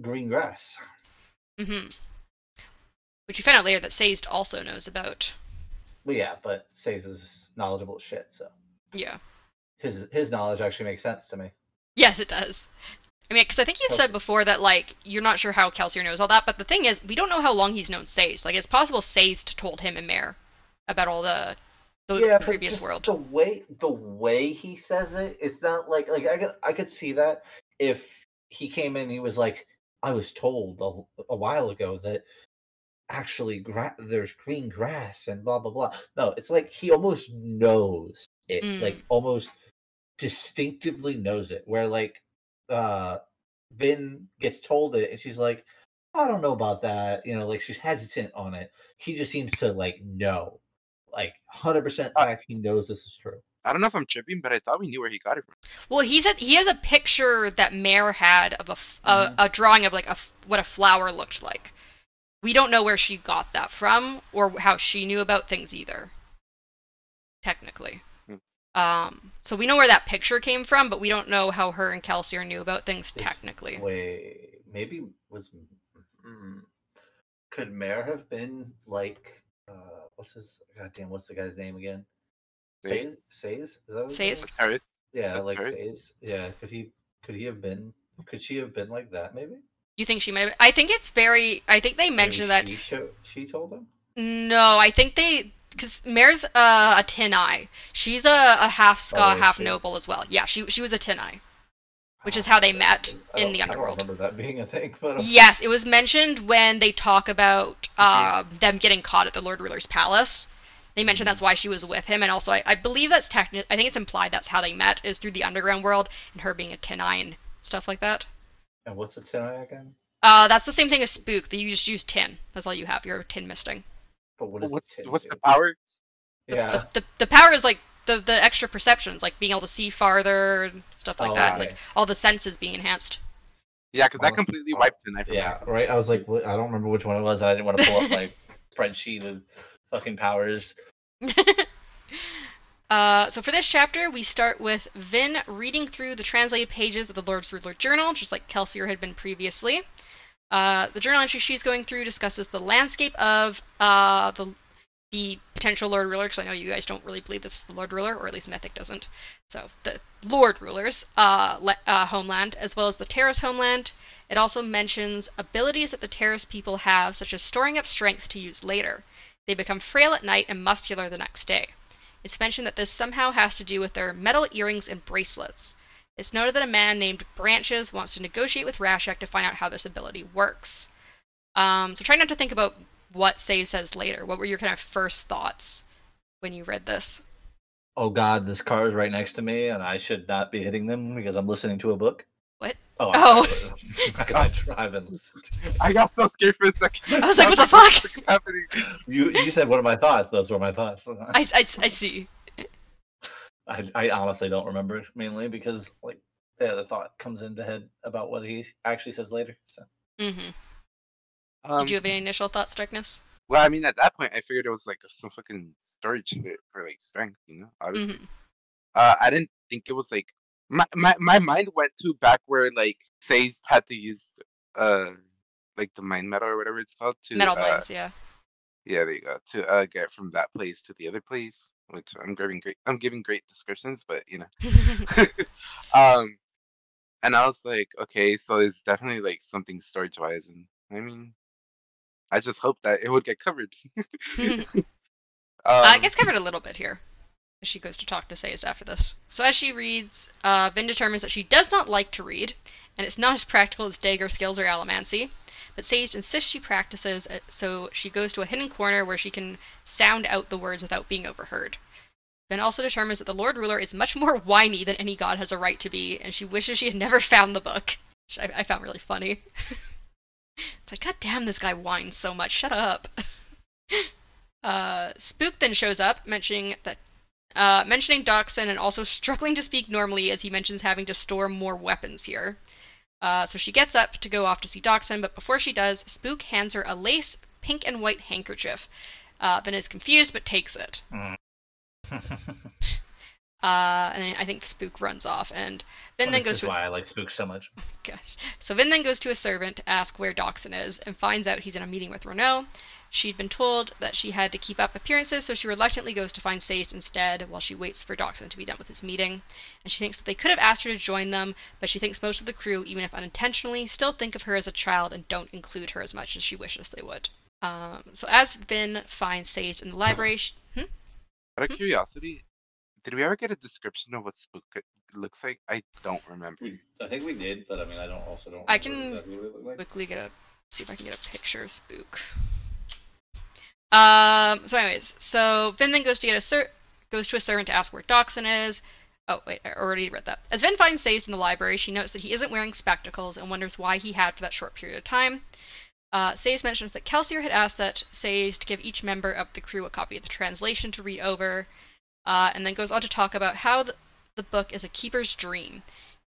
green grass hmm Which you found out later that Sazed also knows about. but yeah but says is knowledgeable as shit so Yeah. his his knowledge actually makes sense to me Yes, it does. I mean, because I think you've said before that like you're not sure how Kelsier knows all that, but the thing is, we don't know how long he's known Sazed. Like, it's possible Sazed told him and Mare about all the the yeah, previous world. The way the way he says it, it's not like like I could I could see that if he came in, he was like, I was told a, a while ago that actually gra- there's green grass and blah blah blah. No, it's like he almost knows it, like Mm. almost distinctively knows it. Where like uh Vin gets told it, and she's like, I don't know about that. You know, like she's hesitant on it. He just seems to like know like 100% fact he knows this is true. I don't know if I'm tripping, but I thought we knew where he got it from. Well, he's a, he has a picture that Mare had of a, f- a- Mhm. a drawing of like a f- what a flower looked like. We don't know where she got that from or how she knew about things either. Technically. Hmm. Um, so we know where that picture came from, but we don't know how her and Kelsier knew about things This- technically. Wait, maybe was mm, could Mare have been like uh what's his goddamn what's the guy's name again? Wait. Says Says? Is that what his Says? name is? Harris. Yeah, That's like Harris? Says. Yeah, could he could he have been could she have been like that maybe? You think she might? I think it's very. I think they Maybe mentioned that. she, sho- she told him? No, I think they because Mare's uh, a Tineye. She's a, a half Skaa, Oh, half she? noble as well. Yeah, she she was a Tineye. Which is how they met in don't- the I don't underworld. remember that being a thing, but uh, Yes, it was mentioned when they talk about uh, them getting caught at the Lord Ruler's palace. They mentioned that's why she was with him, and also I, I believe that's techni- I think it's implied that's how they met is through the underground world and her being a tineye and stuff like that. and what's a tineye again? Uh, that's the same thing as spook. That you just use tin. That's all you have. You're a tin misting. But what is what's tin what's the power? The, Yeah. The, the, the power is like the the extra perceptions, like being able to see farther and stuff like Oh, that. okay. Like all the senses being enhanced. Yeah, because that Oh, completely oh, wiped tonight. from Yeah, my- right. I was like, I don't remember which one it was, and I didn't want to pull up my spreadsheet of fucking powers. Uh, so for this chapter, we start with Vin reading through the translated pages of the Lord's Ruler Journal, just like Kelsier had been previously. Uh, the journal entry she's going through discusses the landscape of uh, the the potential Lord Ruler, because I know you guys don't really believe this is the Lord Ruler, or at least Mythic doesn't. So the Lord Ruler's uh, le- uh, homeland, as well as the Terris homeland. It also mentions abilities that the Terris people have, such as storing up strength to use later. They become frail at night and muscular the next day. It's mentioned that this somehow has to do with their metal earrings and bracelets. It's noted that a man named Branches wants to negotiate with Rashek to find out how this ability works. Um, so try not to think about what Say says later. What were your kind of first thoughts when you read this? Oh God, this car is right next to me, and I should not be hitting them because I'm listening to a book. What? Oh, Oh. because I drive and listen. To I got so scared for a second. I was like, what the What's fuck? happening? you you said what are my thoughts? Those were my thoughts. I, I, I see. I, I honestly don't remember it mainly because like the other thought comes into head about what he actually says later. So hmm Um, Did you have any initial thoughts, Darkness? Well, I mean, at that point, I figured it was like some fucking storage shit for like strength, you know. Obviously, hmm uh, I didn't think it was like my my my mind went to back where like Say's had to use uh like the mind metal or whatever it's called to Metal uh, yeah. yeah there you go to uh get from that place to the other place, which I'm giving great I'm giving great descriptions, but you know. um, and I was like, okay, so it's definitely like something storage wise, and I mean, I just hope that it would get covered. um, Uh, it gets covered a little bit here. as She goes to talk to Sazed after this. So as she reads, uh, Vin determines that she does not like to read, and it's not as practical as dagger skills or allomancy. But Sazed insists she practices, uh, so she goes to a hidden corner where she can sound out the words without being overheard. Vin also determines that the Lord Ruler is much more whiny than any god has a right to be, and she wishes she had never found the book, which I, I found really funny. It's like, God damn, this guy whines so much. Shut up. Uh, Spook then shows up, mentioning that uh, mentioning Dockson and also struggling to speak normally as he mentions having to store more weapons here. Uh, so she gets up to go off to see Dockson, but before she does, Spook hands her a lace pink and white handkerchief. Uh, Vin is confused but takes it. Uh, and I think Spook runs off, and Vin then goes. this goes is to his- why I like Spook so much. Gosh. So Vin then goes to a servant to ask where Dockson is and finds out he's in a meeting with Renoux. She'd been told that she had to keep up appearances, so she reluctantly goes to find Sazed instead while she waits for Dockson to be done with his meeting. And she thinks that they could have asked her to join them, but she thinks most of the crew, even if unintentionally, still think of her as a child and don't include her as much as she wishes they would. Um, so as Vin finds Sazed in the library, she, hmm? out of curiosity, did we ever get a description of what Spook looks like? I don't remember. We, I think we did, but I mean, I don't also don't. I can exactly what it like. quickly get a see if I can get a picture of Spook. Um. So, anyways, so Vin then goes to get a ser- goes to a servant to ask where Dockson is. Oh wait, I already read that. As Vin finds Sazed in the library, she notes that he isn't wearing spectacles and wonders why he had for that short period of time. Uh, Sazed mentions that Kelsier had asked that Sazed to give each member of the crew a copy of the translation to read over, uh, and then goes on to talk about how the, the book is a keeper's dream.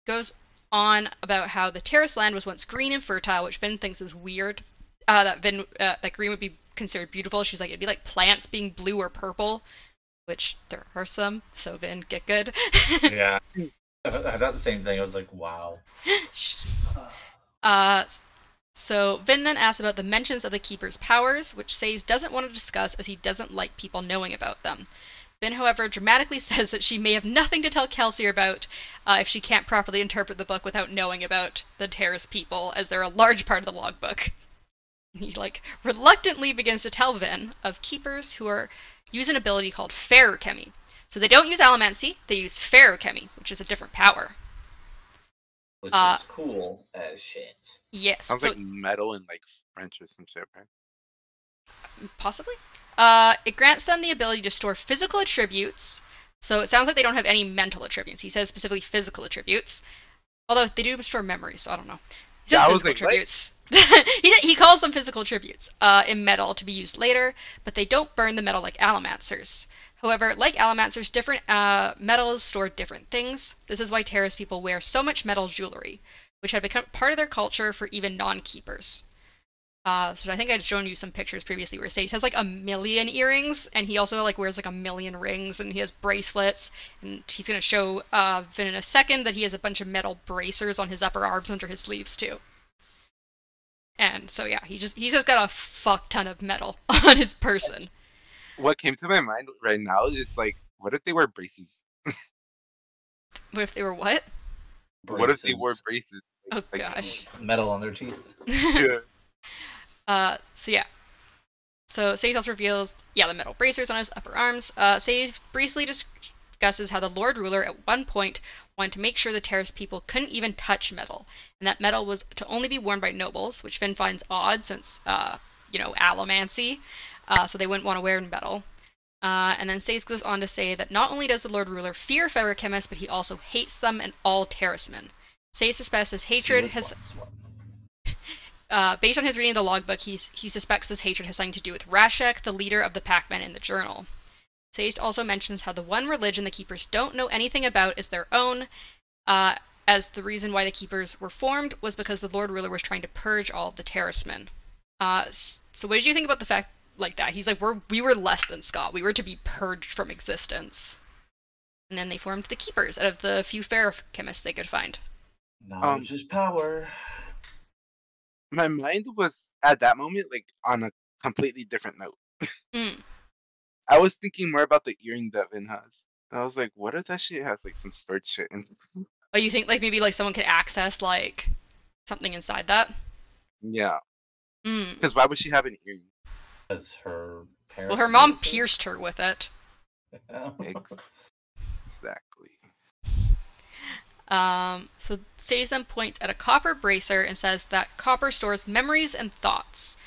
Goes on about how the Terris land was once green and fertile, which Vin thinks is weird. Uh, that Vin uh, that green would be considered beautiful. She's like it'd be like plants being blue or purple, which there are some. So Vin, get good. yeah, I thought the same thing. I was like, wow. Uh, so Vin then asks about the mentions of the Keeper's powers, which Sazed doesn't want to discuss as he doesn't like people knowing about them. Vin, however, dramatically says that she may have nothing to tell Kelsier about uh, if she can't properly interpret the book without knowing about the Terris people, as they're a large part of the logbook. He like reluctantly begins to tell Vin of keepers who are use an ability called feruchemy. So they don't use allomancy, they use feruchemy, which is a different power. Which Uh, is cool as shit. Yes. Sounds so like metal and like French or some shit, right? possibly. Uh, it grants them the ability to store physical attributes. So it sounds like they don't have any mental attributes. He says specifically physical attributes. Although they do store memories, so I don't know. He says Yeah, I was physical attributes. he, he calls them physical attributes uh, in metal to be used later, but they don't burn the metal like allomancers. However, like allomancers, different uh, metals store different things. This is why Terris people wear so much metal jewelry, which had become part of their culture for even non-keepers. Uh, so I think I'd shown you some pictures previously where Sazed has like a million earrings, and he also like wears like a million rings, and he has bracelets, and he's gonna show uh, Vin in a second that he has a bunch of metal bracers on his upper arms under his sleeves too. And so yeah, he just he's just got a fuck ton of metal on his person. What came to my mind right now is like, what if they wear braces? What if they were what? What if they wore Braces, braces? Oh Like, gosh. metal on their teeth. Yeah. Uh, so yeah. So Sazed also reveals, yeah, the metal bracers on his upper arms. Uh, Sazed briefly discusses how the Lord Ruler at one point wanted to make sure the Terris people couldn't even touch metal, and that metal was to only be worn by nobles, which Vin finds odd since, uh, you know, allomancy, uh, so they wouldn't want to wear metal. Uh, and then Sazed goes on to say that not only does the Lord Ruler fear feruchemists, but he also hates them and all Terrismen. Sazed suspects his hatred has one. Uh, based on his reading of the logbook, he's, he suspects this hatred has something to do with Rashek, the leader of the packmen in the journal. Sazed also mentions how the one religion the Keepers don't know anything about is their own, uh, as the reason why the Keepers were formed was because the Lord Ruler was trying to purge all of the Terrismen. Uh, so what did you think about the fact like that? He's like, we're, we were less than Scott. We were to be purged from existence. And then they formed the Keepers out of the few feruchemists they could find. Knowledge is power. My mind was at that moment like on a completely different note. Mm. I was thinking more about the earring that Vin has. I was like, what if that shit has like some stored shit in? it? Oh, you think like maybe like someone could access like something inside that? Yeah, Mm. because why would she have an earring? As her parents. Well, her mom pierced her with it. Ex- Exactly. Um, so Sazed then points at a copper bracer and says that copper stores memories and thoughts.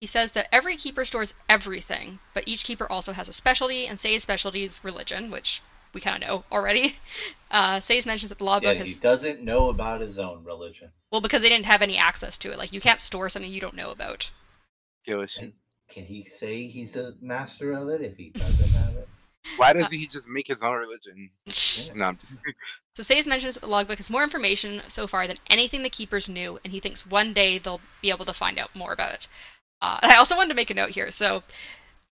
He says that every keeper stores everything, but each keeper also has a specialty, and Say's specialty is religion, which we kind of know already. Uh, Say's mentions that the law yeah, book he doesn't know about his own religion. well because they didn't have any access to it. Like you can't store something you don't know about. Give a shit. And can he say he's a master of it if he doesn't have it? Why doesn't he just make his own religion? No, I'm So Sazed mentions that the logbook has more information so far than anything the keepers knew, and he thinks one day they'll be able to find out more about it. Uh, I also wanted to make a note here. So,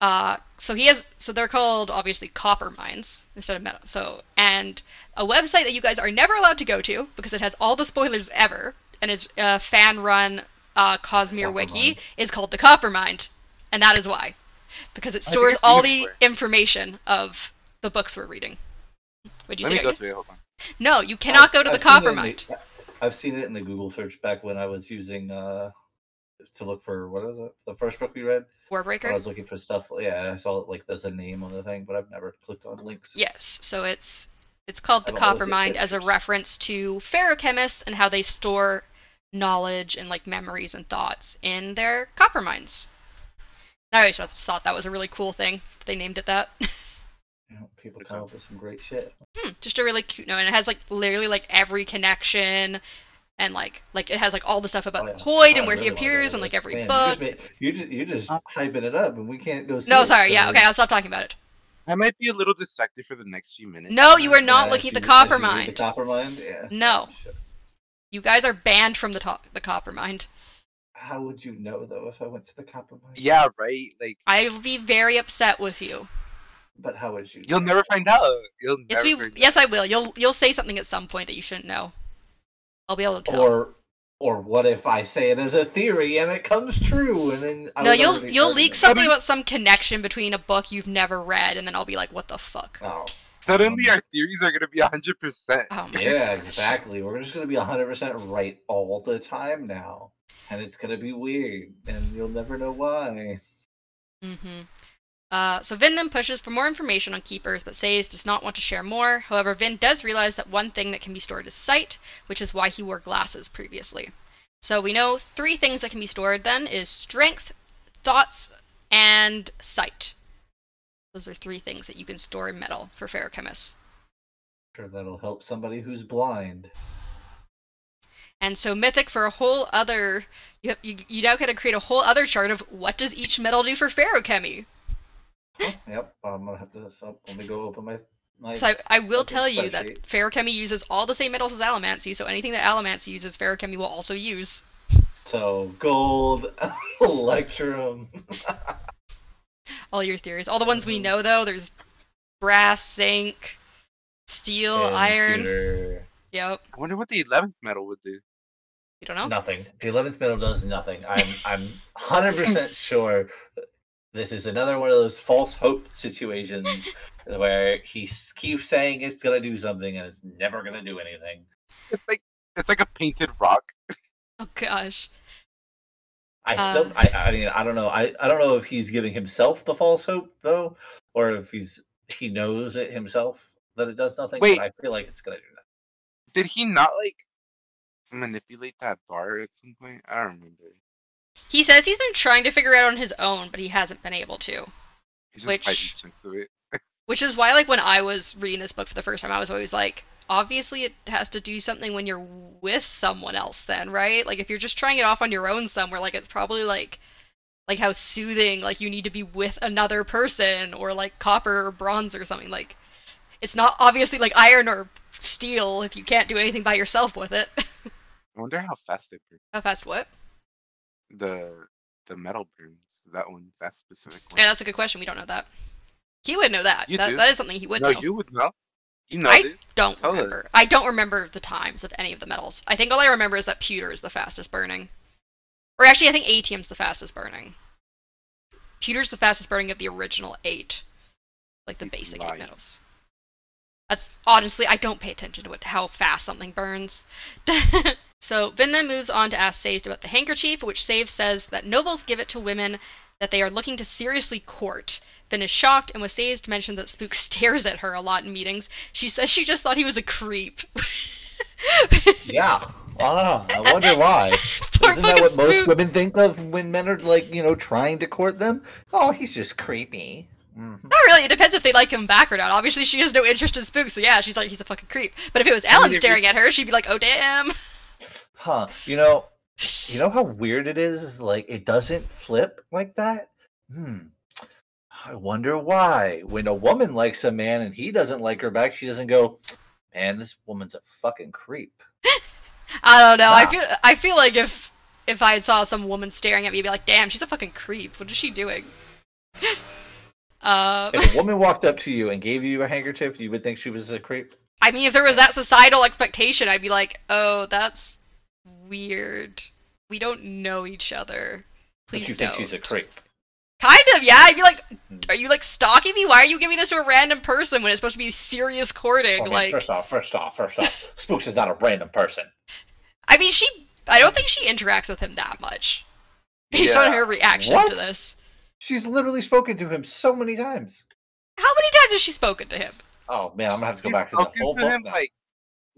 uh, so he has, so they're called obviously copperminds instead of metal. So, and a website that you guys are never allowed to go to because it has all the spoilers ever and is a fan-run uh, Cosmere wiki Coppermind. is called the Copper Coppermind, and that is why, because it stores all the before. information of the books we're reading. Would you Let say me go to it. Hold on. No, you cannot I've- go to the I've seen it Coppermind. I've seen it in the Google search back when I was using uh to look for what is it? The first book we read. When I was looking for stuff. Yeah, I saw it like there's a name on the thing, but I've never clicked on links. Yes, so it's it's called the I've only looked copper at mine as a reference to feruchemists and how they store knowledge and like memories and thoughts in their copperminds. I always just thought that was a really cool thing. They named it that. You people come up with some great shit. Hmm, just a really cute note, and it has like literally like every connection, and like like it has like all the stuff about Oh, yeah. Hoid Oh, and I where he really wanna appears and like this. every Man, book. You just, you just, you just hyping it up, and we can't go. See No, it, sorry. Yeah, okay. I'll stop talking about it. I might be a little distracted for the next few minutes. No, you are not Yeah, looking at the you- copper you mine. The copper mine. Yeah. No. Shit. You guys are banned from the to- the Coppermind. How would you know though if I went to the Coppermind? Yeah, right. Like I'll be very upset with you. But how would you? you'll know? never find out. You'll Yes, never we. find Yes, I will. You'll you'll say something at some point that you shouldn't know. I'll be able to tell. Or, or what if I say it as a theory and it comes true, and then I no, you'll you'll leak it. something mean- about some connection between a book you've never read, and then I'll be like, "What the fuck?" Oh. Suddenly, um, our theories are gonna be hundred percent. Oh Yeah, gosh. exactly. We're just gonna be hundred percent right all the time now. And it's gonna be weird, and you'll never know why. Mm-hmm. Uh, so Vin then pushes for more information on keepers, but Sazed does not want to share more. However, Vin does realize that one thing that can be stored is sight, which is why he wore glasses previously. So we know three things that can be stored then is strength, thoughts, and sight. Those are three things that you can store in metal for feruchemists. Sure, that'll help somebody who's blind. And so Mythic for a whole other you, you, you now gotta create a whole other chart of what does each metal do for feruchemy. Oh, yep, I'm gonna have to. So let me go open my. my So I, I will tell you that spreadsheet. feruchemy uses all the same metals as allomancy, so anything that allomancy uses, feruchemy will also use. so gold, electrum. All your theories. All the ones we Mhm. know though, there's brass, zinc, steel, tin, iron. pewter. Yep. I wonder what the eleventh metal would do. You don't know? Nothing. The eleventh metal does nothing. I'm I'm hundred percent sure this is another one of those false hope situations where he keeps saying it's gonna do something and it's never gonna do anything. It's like it's like a painted rock. Oh gosh. I Uh. still, I, I mean, I don't know. I, I don't know if he's giving himself the false hope though, or if he's he knows it himself that it does nothing. Wait. But I feel like it's gonna do nothing. Did he not like manipulate that bar at some point? I don't remember. He says he's been trying to figure it out on his own, but he hasn't been able to. He's Which- hiding of it. Which is why, like, when I was reading this book for the first time, I was always like, obviously it has to do something when you're with someone else, then, right? Like, if you're just trying it off on your own somewhere, like, it's probably like, like how soothing, like, you need to be with another person, or like copper or bronze or something. Like, it's not obviously like iron or steel if you can't do anything by yourself with it. I wonder how fast it burns. how fast what? The the metal burns. That one, that specific one. Yeah, that's a good question. We don't know that. He would know that. You that, do. that is something he would no, know. No, you would know. You know I this. don't Tell remember. us. I don't remember the times of any of the metals. I think all I remember is that pewter is the fastest burning. Or actually, I think atium's the fastest burning. Pewter's the fastest burning of the original eight, like the He's basic lying. eight metals. That's honestly, I don't pay attention to it, how fast something burns. so Vin then moves on to ask Sazed about the handkerchief, which Sazed says that nobles give it to women that they are looking to seriously court. Vin is shocked, and when Sazed mentioned that Spook stares at her a lot in meetings, she says she just thought he was a creep. Yeah. I. I wonder why. Isn't that what most women think of when men are like, you know, trying to court them? Oh, he's just creepy. Mhm. Not really. It depends if they like him back or not. Obviously, she has no interest in Spook, so yeah, she's like he's a fucking creep. But if it was Elend staring at her, she'd be like, "Oh damn." Huh. You know, you know how weird it is? Like it doesn't flip like that? Hmm. I wonder why. When a woman likes a man and he doesn't like her back, she doesn't go, Man, this woman's a fucking creep. I don't know. I feel I feel like if if I saw some woman staring at me, I'd be like, "Damn, she's a fucking creep. What is she doing?" uh, If a woman walked up to you and gave you a handkerchief, you would think she was a creep. I mean, if there was that societal expectation, I'd be like, "Oh, that's weird. We don't know each other. But Please you don't." think she's a creep. Kind of, yeah. I'd be like, Hmm. "Are you like stalking me? Why are you giving this to a random person when it's supposed to be serious courting?" I mean, like, first off, first off, first off, Spooks is not a random person. I mean, she. I don't think she interacts with him that much. Based on her reaction What? to this. She's literally spoken to him so many times. How many times has she spoken to him? Oh man, I'm gonna have to go He's back to the whole to book him now. like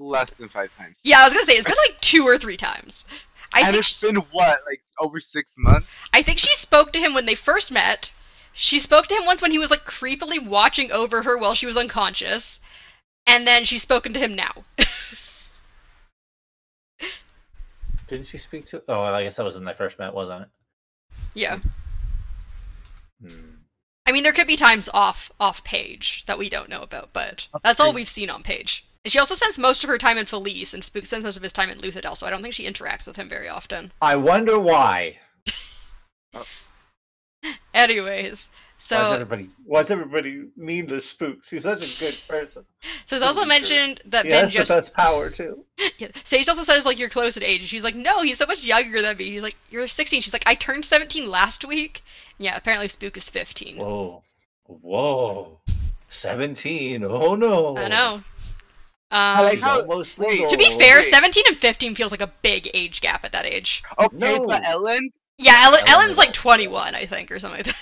less than five times. Yeah, I was gonna say it's been like two or three times. I and think it's she, been what, like over six months? I think she spoke to him when they first met. She spoke to him once when he was like creepily watching over her while she was unconscious, and then she's spoken to him now. Didn't she speak to? Oh, I guess that was when they first met, wasn't it? yeah, Hmm. I mean there could be times off off page that we don't know about, but That's that's all we've seen on page. And she also spends most of her time in Fellise, and Spook spends most of his time in Luthadel, so I don't think she interacts with him very often. I wonder why. Anyways, so why is everybody? Why is everybody mean to Spooks? He's such a good person. So it's also Totally true. mentioned that He Vin has just the best power too. yeah, Sazed also says like you're close in age, and she's like, no, he's so much younger than me. He's like, you're 16. She's like, I turned 17 last week. Yeah, apparently Spook is 15. Whoa, whoa, seventeen. Oh no. I know. Um, like how- almost legal. to be fair, wait. 17 and 15 feels like a big age gap at that age. Okay, No. but Elend, Yeah, Elend, Elend Elend's like 21, I think, or something like that.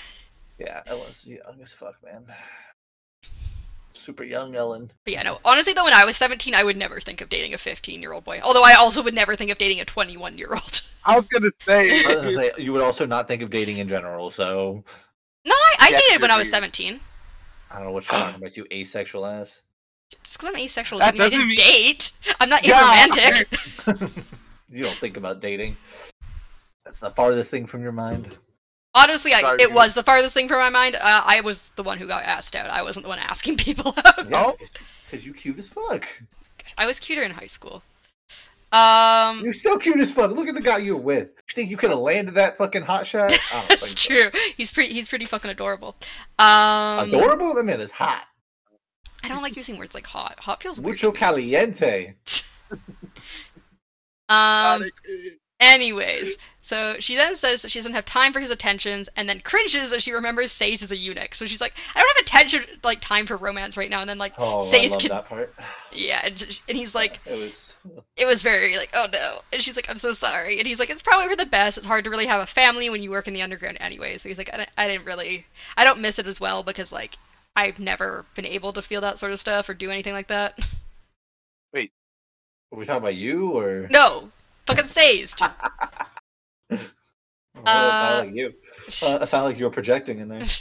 Yeah, Elend's young as fuck, man. Super young Elend. But yeah, no. Honestly, though, when I was 17, I would never think of dating a 15 year old boy. Although I also would never think of dating a 21 year old. I was gonna say. I was gonna say, you would also not think of dating in general, so No, I, I Yeah, dated when I was 17. I don't know what you're talking about. You asexual ass. Just because I'm asexual That doesn't mean I doesn't didn't mean- date. I'm not Yeah. aromantic. you don't think about dating. That's the farthest thing from your mind. Honestly, I, it was the farthest thing from my mind. Uh, I was the one who got asked out. I wasn't the one asking people out. Yeah, because you cute as fuck. I was cuter in high school. Um, You're still cute as fuck. Look at the guy you're with. You think you could have landed that fucking hot shot? I don't that's think so. true. He's pretty. He's pretty fucking adorable. Um, Adorable? That man is hot. I don't like using words like hot. Hot feels weird. Mucho caliente. Um. Anyways, so she then says that she doesn't have time for his attentions, and then cringes as she remembers Sazed is a eunuch. So she's like, I don't have attention, like time for romance right now. And then like, Oh, Says I love can- that part. yeah, and, and he's like, it was. it was very like, oh no. And she's like, I'm so sorry. And he's like, it's probably for the best. It's hard to really have a family when you work in the underground anyway. So he's like, I, I didn't really, I don't miss it as well because like I've never been able to feel that sort of stuff or do anything like that. Wait, are we talking about you or? No, fucking Sazed. Oh, sounded Uh, like you. Uh, that like you were projecting in there.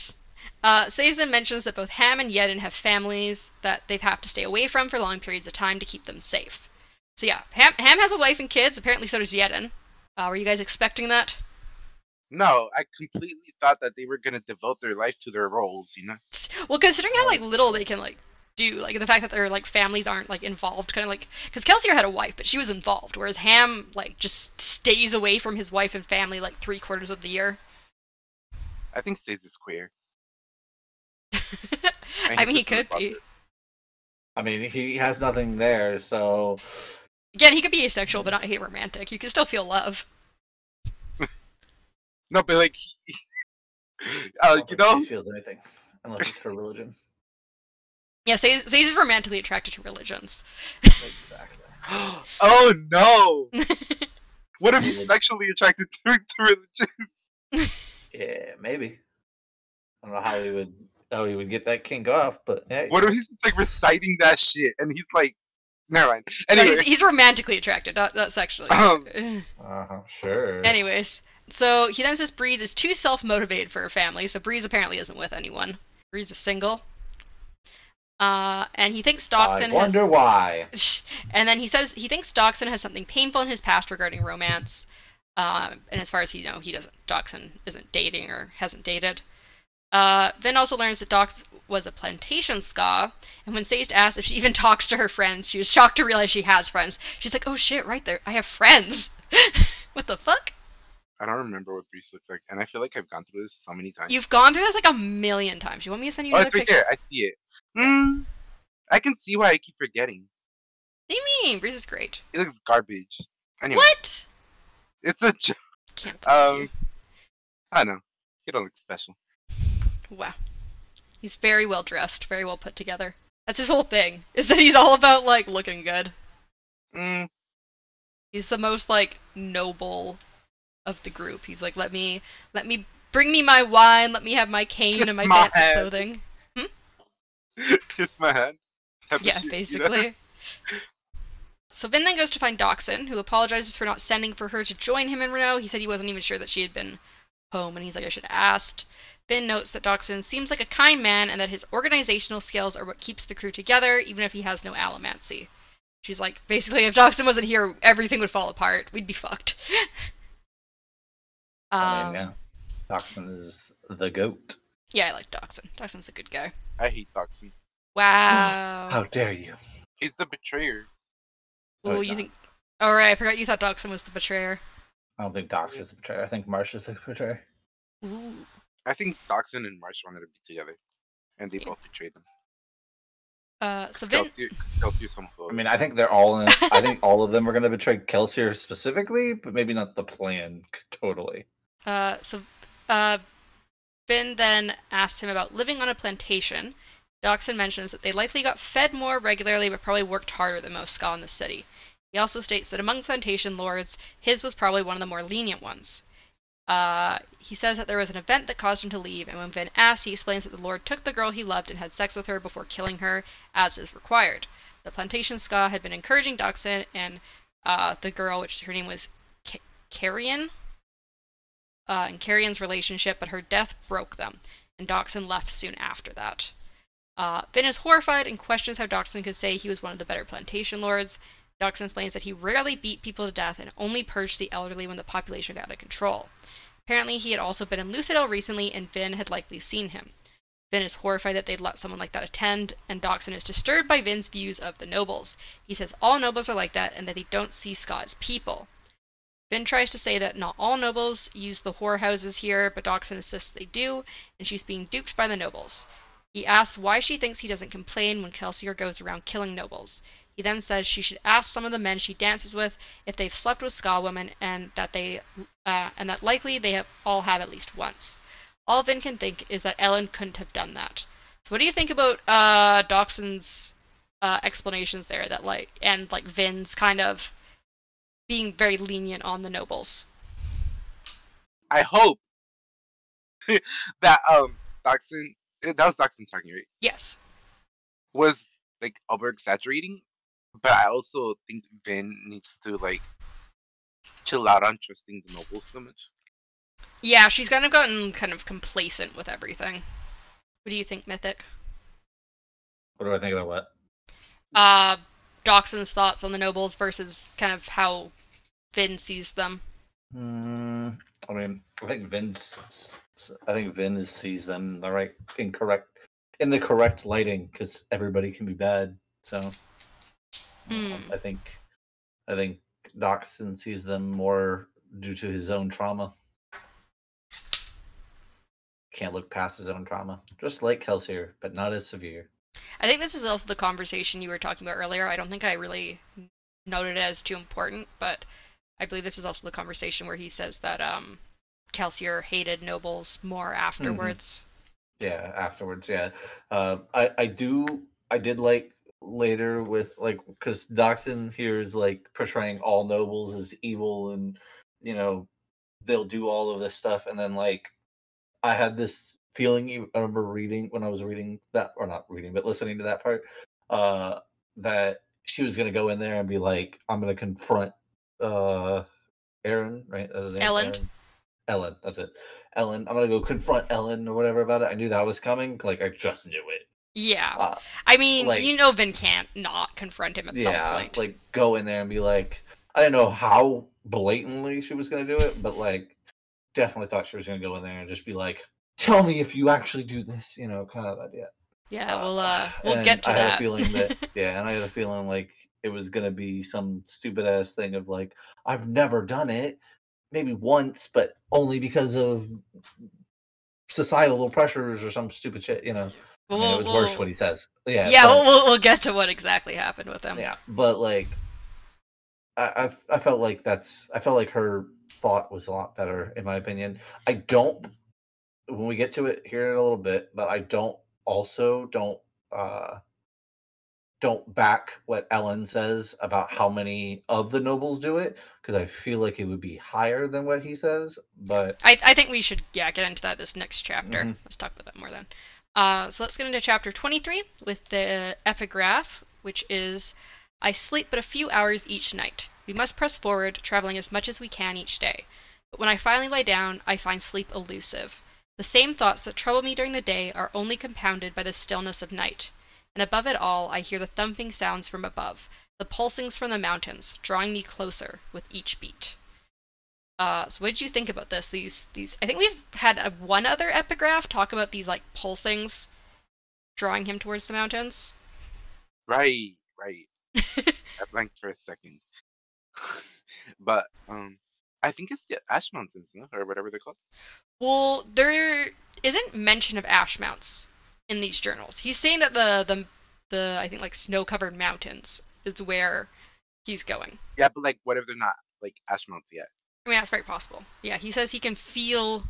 Uh, Sazed mentions that both Ham and Yeden have families that they have have to stay away from for long periods of time to keep them safe. So yeah, Ham, Ham has a wife and kids. Apparently, so does Yeden. Uh, were you guys expecting that? No, I completely thought that they were gonna devote their life to their roles. You know. Well, considering how um like little they can like do, like the fact that their like families aren't like involved, kind of like because Kelsier had a wife, but she was involved, whereas Ham like just stays away from his wife and family like three quarters of the year. I think Stays is queer. I hate mean, he could be. I mean, he has nothing there, so Again, he could be asexual, but not hate romantic. You can still feel love. No, but like, he- I uh, don't you think know, Chase feels anything unless it's for religion. Yeah, Sazed, Sazed is romantically attracted to religions. exactly. oh no! What if he's sexually attracted to, to religion? Yeah, maybe. I don't know how he would how he would get that kink off, but hey. What if he's just like reciting that shit and he's like, never mind. No, Anyway, he's, he's romantically attracted, not, not sexually. Um, Uh-huh, sure. Anyways, so he then says Breeze is too self motivated for her family, so Breeze apparently isn't with anyone. Breeze is single. Uh, and he thinks Dockson I wonder has. why. And then he says he thinks Dockson has something painful in his past regarding romance. Um, and as far as he know, he doesn't. Dockson isn't dating or hasn't dated. Uh, Vin also learns that Dox was a plantation skaa, and when Sazed asks if she even talks to her friends, she was shocked to realize she has friends. She's like, "Oh shit, right there, I have friends." what the fuck? I don't remember what Breeze looks like, and I feel like I've gone through this so many times. You've gone through this like a million times. You want me to send you oh, it's right picture? there. I see it. Hmm. I can see why I keep forgetting. What do you mean? Breeze is great. He looks garbage. Anyway, What? it's a joke. Can't believe Um, I don't know. He don't look special. Wow. He's very well dressed, very well put together. That's his whole thing. Is that he's all about like looking good. Mm, He's the most like noble of the group. He's like, let me, let me bring me my wine, let me have my cane Kiss and my, my fancy hand. clothing. Hmm? kiss my hand. of Yeah, shit, you know? basically. So Vin then goes to find Dockson, who apologizes for not sending for her to join him in Renoux. He said he wasn't even sure that she had been home, and he's like, I should have asked. Vin notes that Dockson seems like a kind man and that his organizational skills are what keeps the crew together, even if he has no allomancy. She's like, basically, if Dockson wasn't here, everything would fall apart. We'd be fucked. I um, mean, yeah. Dockson is the goat. yeah, I like Dockson. Dockson's a good guy. I hate Toxin. Wow. How dare you? He's the betrayer. No, Ooh, he's you not. think? Oh right, I forgot you thought Dockson was the betrayer. I don't think Dox is the betrayer. I think Marsh is the betrayer. Ooh. I think Toxin and Marsh wanted to be together, and they Yeah. both betrayed them. Uh, so Because Vin. Kelsier is homophobic. I mean, I think they're all in. I think all of them are going to betray Kelsier specifically, but maybe not the plan totally. Uh, so, uh, Vin then asks him about living on a plantation, Dockson mentions that they likely got fed more regularly but probably worked harder than most skaa in the city. He also states that among plantation lords, his was probably one of the more lenient ones. Uh, he says that there was an event that caused him to leave, and when Vin asks, he explains that the Lord took the girl he loved and had sex with her before killing her, as is required. The plantation skaa had been encouraging Dockson and uh, the girl, which her name was K- Carrion, uh, and Carrion's relationship, but her death broke them, and Dockson left soon after that. Uh, Vin is horrified and questions how Dockson could say he was one of the better plantation lords. Dockson explains that he rarely beat people to death and only purged the elderly when the population got out of control. Apparently, he had also been in Luthadel recently, and Vin had likely seen him. Vin is horrified that they'd let someone like that attend, and Dockson is disturbed by Vin's views of the nobles. He says all nobles are like that and that they don't see skaa as people. Vin tries to say that not all nobles use the whorehouses here, but Dockson insists they do, and she's being duped by the nobles. He asks why she thinks he doesn't complain when Kelsier goes around killing nobles. He then says she should ask some of the men she dances with if they've slept with skaa women, and that they uh, and that likely they have all have at least once. All Vin can think is that Elend couldn't have done that. So, what do you think about uh, Dockson's uh, explanations there? That like and like Vin's kind of being very lenient on the nobles. I hope that um Dockson eh, that was Dockson talking, right? Yes. Was like over exaggerating, but I also think Vin needs to like chill out on trusting the nobles so much. Yeah, she's kind of gotten kind of complacent with everything. What do you think, Mythic? What do I think about what? Uh, Dockson's thoughts on the nobles versus kind of how Vin sees them. Mm, I mean, I think Vin's. I think Vin is, sees them in the right, incorrect, in the correct lighting because everybody can be bad. So, um, Hmm. I think, I think Dockson sees them more due to his own trauma. Can't look past his own trauma, just like Kelsier, but not as severe. I think this is also the conversation you were talking about earlier. I don't think I really noted it as too important, but I believe this is also the conversation where he says that um, Kelsier hated nobles more afterwards. Yeah, afterwards, yeah. Uh, I I do I did like later with like because Dockson here is like portraying all nobles as evil and you know they'll do all of this stuff and then like I had this feeling I remember reading when I was reading that or not reading but listening to that part uh that she was gonna go in there and be like I'm gonna confront uh Aaron right That's his name? Elend. Aaron? Elend that's it Elend I'm gonna go confront Elend or whatever about it I knew that was coming like I just knew it Yeah. uh, I mean, like- you know Vin can't not confront him at some yeah, point. like go in there and be like, I don't know how blatantly she was gonna do it, but like, definitely thought she was gonna go in there and just be like, "Tell me if you actually do this," you know, kind of idea. yeah, we'll uh, we'll get to I that. had a feeling that, yeah, and I had a feeling like it was gonna be some stupid ass thing of like, I've never done it, maybe once, but only because of societal pressures or some stupid shit, you know. I mean, it was worse we'll- what he says. Yeah, yeah, but- we'll, we'll we'll get to what exactly happened with him. yeah but like I, I i felt like that's i felt like her thought was a lot better in my opinion i don't when we get to it here in a little bit but i don't also don't uh don't back what elend says about how many of the nobles do it because i feel like it would be higher than what he says but I, I think we should yeah get into that this next chapter. Mhm. Let's talk about that more then. Uh, so let's get into chapter 23 with the epigraph, which is I sleep but a few hours each night. We must press forward, traveling as much as we can each day. But when I finally lie down, I find sleep elusive. The same thoughts that trouble me during the day are only compounded by the stillness of night. And above it all, I hear the thumping sounds from above, the pulsings from the mountains, drawing me closer with each beat. Uh, so what did you think about this? These these I think we've had a, one other epigraph talk about these like pulsings drawing him towards the mountains. Right, right. I blanked for a second. but um I think it's the Ash Mountains, no? Or whatever they're called. Well, there isn't mention of ash mounts in these journals. He's saying that the the the I think like snow-covered mountains is where he's going. Yeah, but like what if they're not like Ash Mounts yet? I mean, that's very possible. Yeah, he says he can feel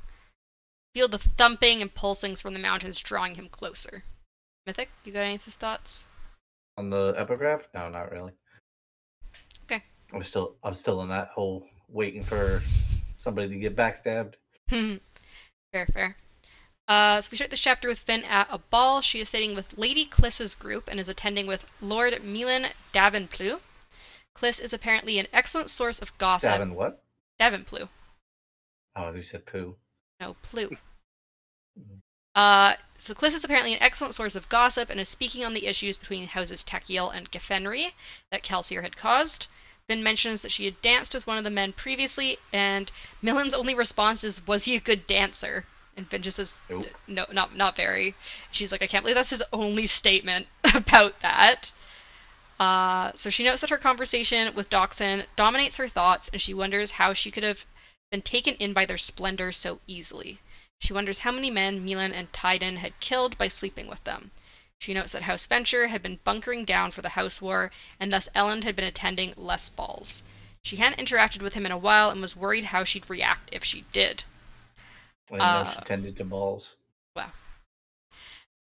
feel the thumping and pulsings from the mountains drawing him closer. Mythic, you got any thoughts? On the epigraph? No, not really. Okay. I'm still I'm still in that whole waiting for somebody to get backstabbed. fair, fair. Uh, so we start this chapter with Vin at a ball. She is sitting with Lady Kliss's group and is attending with Lord Milan Davenplu. Kliss is apparently an excellent source of gossip. Davin what? Davenplu. Oh, you said poo. No, Plu. Uh, so Kliss is apparently an excellent source of gossip and is speaking on the issues between houses Tekiel and Gefenry that Kelsier had caused. Vin mentions that she had danced with one of the men previously, and Millen's only response is, "Was he a good dancer?" And Vin just says, Nope. "No, not not very." She's like, "I can't believe that's his only statement about that." Uh, so she notes that her conversation with Dockson dominates her thoughts, and she wonders how she could have been taken in by their splendor so easily. She wonders how many men Milan and Tyden had killed by sleeping with them. She notes that House Venture had been bunkering down for the House War, and thus Elend had been attending less balls. She hadn't interacted with him in a while and was worried how she'd react if she did. I didn't know she Uh, tended to balls.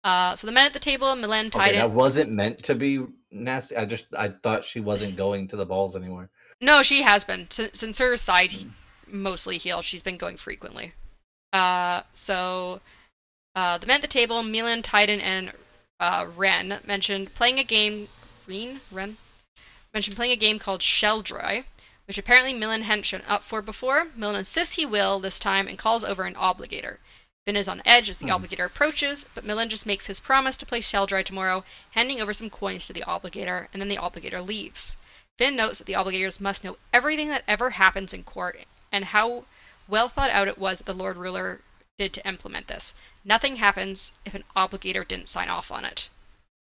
Uh, so the men at the table, Milan, Okay, Tyden. that wasn't meant to be nasty. I just I thought she wasn't going to the balls anymore. No, she has been since, since her side he- mostly healed. She's been going frequently. Uh, so uh, the men at the table, Milan, Tyden, and uh, Ren mentioned playing a game. Ren, Ren mentioned playing a game called Sheldry, which apparently Milan hadn't shown up for before. Milan insists he will this time and calls over an obligator. Vin is on edge as the Hmm. obligator approaches, but Milan just makes his promise to play Sheldry tomorrow, handing over some coins to the obligator, and then the obligator leaves. Vin notes that the obligators must know everything that ever happens in court and how well thought out it was that the Lord Ruler did to implement this. Nothing happens if an obligator didn't sign off on it.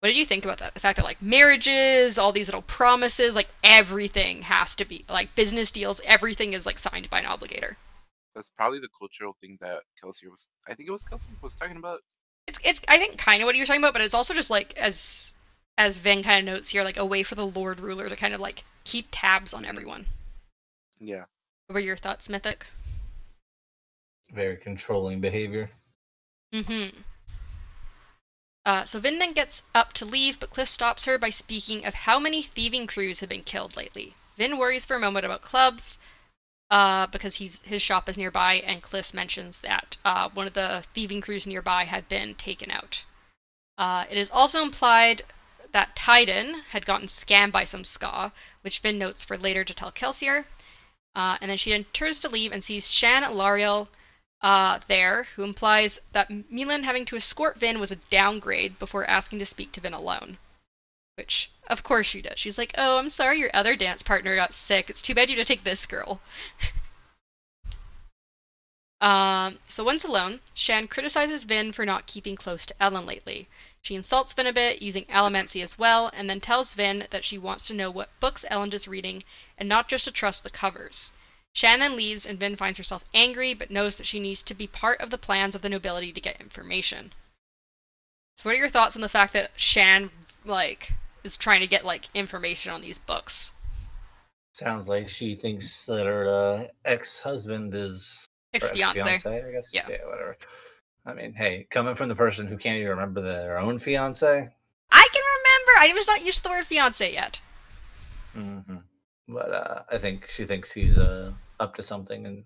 What did you think about that? The fact that like marriages, all these little promises, like everything has to be like business deals, everything is like signed by an obligator. That's probably the cultural thing that Kelsier was. I think it was Kelsier was talking about. It's it's I think kind of what you're talking about, but it's also just like as as Vin kind of notes here, like a way for the Lord Ruler to kind of like keep tabs on everyone. Yeah. What were your thoughts, Mythic? Very controlling behavior. Mm-hmm. Uh, so Vin then gets up to leave, but Cliff stops her by speaking of how many thieving crews have been killed lately. Vin worries for a moment about clubs, uh, because he's his shop is nearby, and Cliff mentions that uh, one of the thieving crews nearby had been taken out. Uh, it is also implied that Tyden had gotten scammed by some skaa, which Vin notes for later to tell Kelsier. Uh, and then she then turns to leave and sees Shan Elariel uh, there, who implies that Milan having to escort Vin was a downgrade before asking to speak to Vin alone. Which, of course, she does. She's like, "Oh, I'm sorry, your other dance partner got sick. It's too bad you had to take this girl." um, so once alone, Shan criticizes Vin for not keeping close to Elend lately. She insults Vin a bit, using allomancy as well, and then tells Vin that she wants to know what books Elend is reading and not just to trust the covers. Shannon leaves and Vin finds herself angry but knows that she needs to be part of the plans of the nobility to get information. So what are your thoughts on the fact that Shan like is trying to get like information on these books? Sounds like she thinks that her uh, ex-husband is Ex-fiance. ex-fiancé, I guess. Yeah. Yeah, whatever. I mean, hey, coming from the person who can't even remember their own fiance. I can remember. I was not used to the word fiance yet. hmm But uh, I think she thinks he's uh, up to something and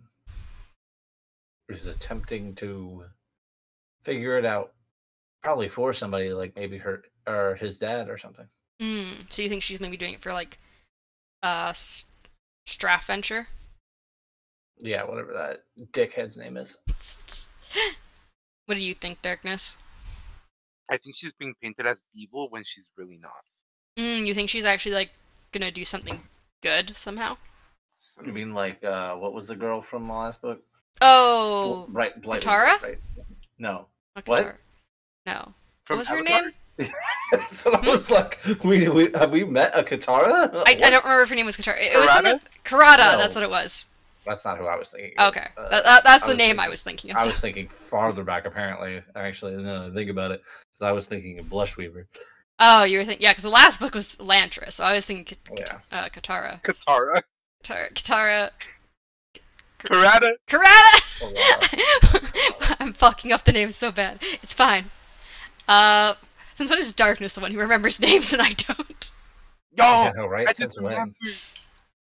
is attempting to figure it out. Probably for somebody like maybe her or his dad or something. Mm, so you think she's maybe doing it for like uh S- Straff Venture? Yeah, whatever that dickhead's name is. what do you think, Darkness? I think she's being painted as evil when she's really not. Mm, you think she's actually like gonna do something good somehow? You mean like uh, what was the girl from the last book? Oh, Bl- right, Blighted, Katara? Right. No. not what? Katara. No. from what was her name? so I was like, we, we have we met a Katara? I, I don't remember if her name was Katara. It was something. Karada? Karada. That's what it was. That's not who I was thinking. of. Okay, Uh, that, that, that's the was name I was thinking of. I was thinking farther back. Apparently, actually, no. Think about it. Because I was thinking of Blushweaver. Oh, you were thinking, yeah, because the last book was Elantris, so I was thinking K- Yeah. uh, Katara. Katara. Katara. Katara. Karada. Karada! Oh, I'm fucking up the name so bad. It's fine. Uh, Since when is Darkness the one who remembers names and I don't? Yo, I know, right? I Since just when? remembered.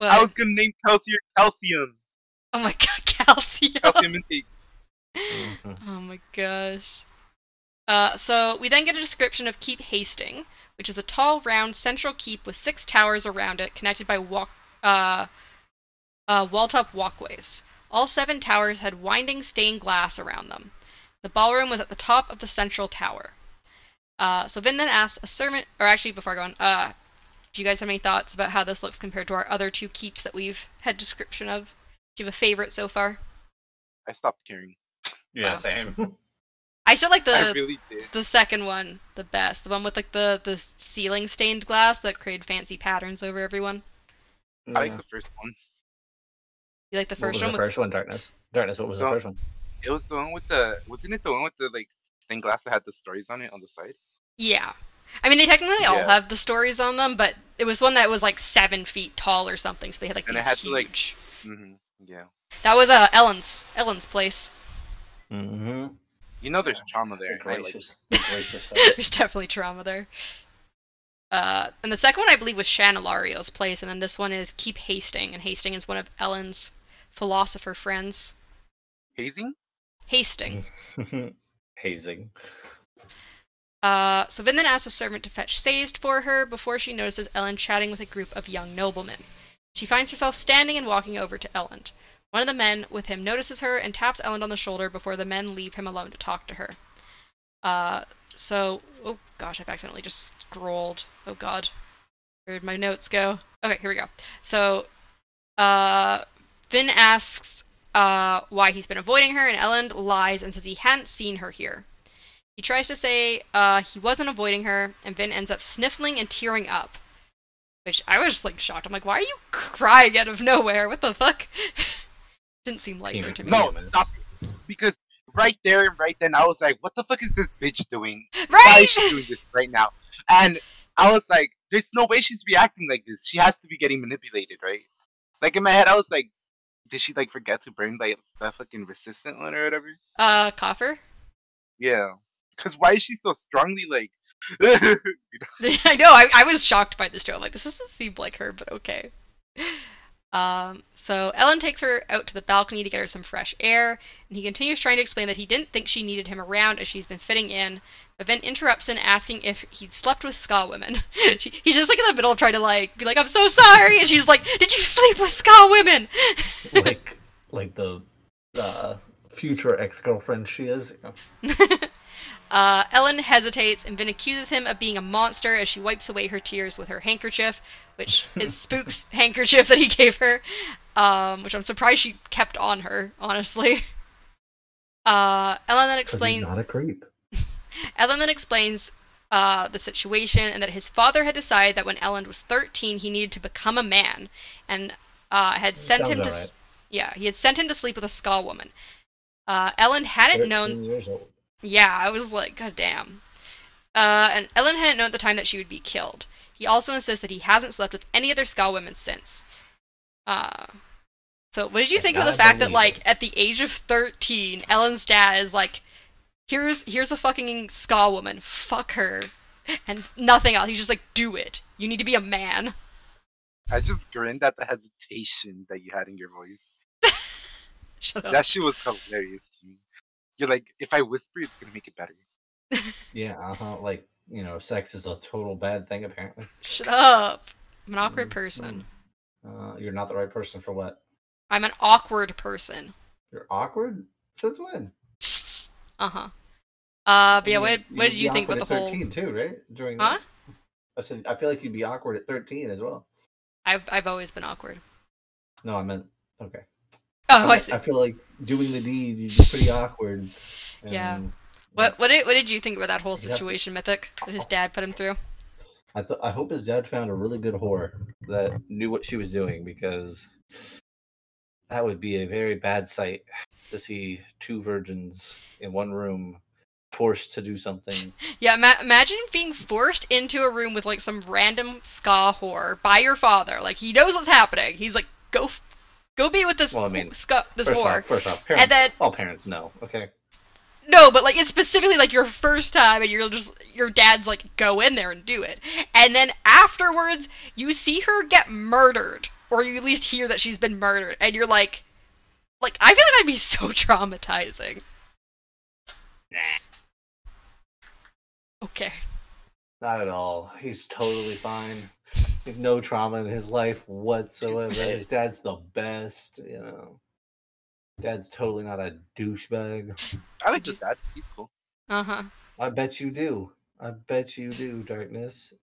I was gonna name Calcium Calcium. Oh my god, calcium. Calcium intake. Mhm. Oh my gosh. Uh, so we then get a description of Keep Hasting, which is a tall, round central keep with six towers around it, connected by walk, uh, uh, wall-top walkways. All seven towers had winding stained glass around them. The ballroom was at the top of the central tower. Uh, so Vin then asks a servant, or actually before I go on, uh, do you guys have any thoughts about how this looks compared to our other two keeps that we've had description of? Do you have a favorite so far? I stopped caring. Yeah, Wow. same. I still like the I really did. the second one the best. The one with like the the ceiling stained glass that created fancy patterns over everyone. I like the first one. You like the first What first was one? the with- first one? Darkness. Darkness. What was the first one? It was the one with the wasn't it the one with the like stained glass that had the stories on it on the side? Yeah. I mean, they technically all have the stories on them, but it was one that was like seven feet tall or something, so they had like And it these had to, like- huge. Mm-hmm. Yeah. That was uh Elend's Elend's place. Mm-hmm. You know there's trauma there. and I like Gracious. Gracious. There's definitely trauma there. Uh, and the second one I believe was Shanilario's place, and then this one is Keep Hasting, and Hasting is one of Elend's philosopher friends. hazing. Hasting. Hazing. Uh, so Vin then asks a servant to fetch Sazed for her before she notices Elend chatting with a group of young noblemen. She finds herself standing and walking over to Elend. One of the men with him notices her and taps Elend on the shoulder before the men leave him alone to talk to her. Uh, so, oh gosh, I've accidentally just scrolled. Oh god. Where'd my notes go? Okay, here we go. So, uh, Vin asks uh, why he's been avoiding her, and Elend lies and says he hadn't seen her here. He tries to say uh, he wasn't avoiding her, and Vin ends up sniffling and tearing up. Which I was just like shocked. I'm like, why are you crying out of nowhere? What the fuck? Didn't seem like her to me. No, stop. Because right there and right then I was like, what the fuck is this bitch doing? Why Right? is she doing this right now? And I was like, there's no way she's reacting like this. She has to be getting manipulated, right? Like in my head, I was like, did she like forget to bring like that fucking resistant one or whatever? Uh, Copper? Yeah. Because why is she so strongly like? I know. I, I was shocked by this too. I'm like, this doesn't seem like her, but okay. Um, so Elend takes her out to the balcony to get her some fresh air, and he continues trying to explain that he didn't think she needed him around as she's been fitting in. But then interrupts him, asking if he'd slept with skaa women. she, he's just like in the middle of trying to like be like, "I'm so sorry," and she's like, "Did you sleep with skaa women?" like, like the uh, future ex-girlfriend she is. you know. Uh, Elend hesitates, and Vin accuses him of being a monster as she wipes away her tears with her handkerchief, which is Spook's handkerchief that he gave her, um, which I'm surprised she kept on her, honestly. Uh, Elend then explains. not a creep. Elend then explains uh, the situation and that his father had decided that when Elend was 13, he needed to become a man, and uh, had sent him to. s- Yeah, he had sent him to sleep with a skaa woman. Uh, Elend hadn't known. 13 years old. Yeah, I was like, God damn. Uh, and Elend hadn't known at the time that she would be killed. He also insists that he hasn't slept with any other Skaa women since. Uh, so what did you And think of the I fact that, believe like, it. at the age of 13, Elend's dad is like, here's here's a fucking Skaa woman, fuck her, and nothing else. He's just like, do it. You need to be a man. I just grinned at the hesitation that you had in your voice. Shut up. That shit was hilarious to me. You're like, if I whisper, it's gonna make it better. Yeah, uh-huh. Like, you know, sex is a total bad thing, apparently. Shut up. I'm an awkward Mm, person. Uh, you're not the right person for what? I'm an awkward person. You're awkward? Since when? Uh huh. Uh, but yeah, what, what did you think about the at whole? 13 too, right? During Huh? that? I said I feel like you'd be awkward at 13 as well. I've I've always been awkward. No, I meant okay. Oh, I I, see. I feel like doing the deed, you'd be pretty awkward. Yeah. What what did what did you think about that whole You'd to- situation, Mythic, that his dad put him through? I th- I hope his dad found a really good whore that knew what she was doing because that would be a very bad sight to see two virgins in one room forced to do something. Yeah, ma- imagine being forced into a room with like some random skaa whore by your father. Like he knows what's happening. He's like, go, go be with this Well, I mean, skaa, this first whore. off, first off, parents, and then all parents know. Okay, No, but like it's specifically like your first time, and you're just your dad's like go in there and do it, and then afterwards you see her get murdered, or you at least hear that she's been murdered, and you're like, like I feel like that'd be so traumatizing. Nah. Okay. Not at all. He's totally fine. He's no trauma in his life whatsoever. dead. His dad's the best, you know. Dad's totally not a douchebag. I like his dad. He's cool. Uh huh. I bet you do. I bet you do, Darkness.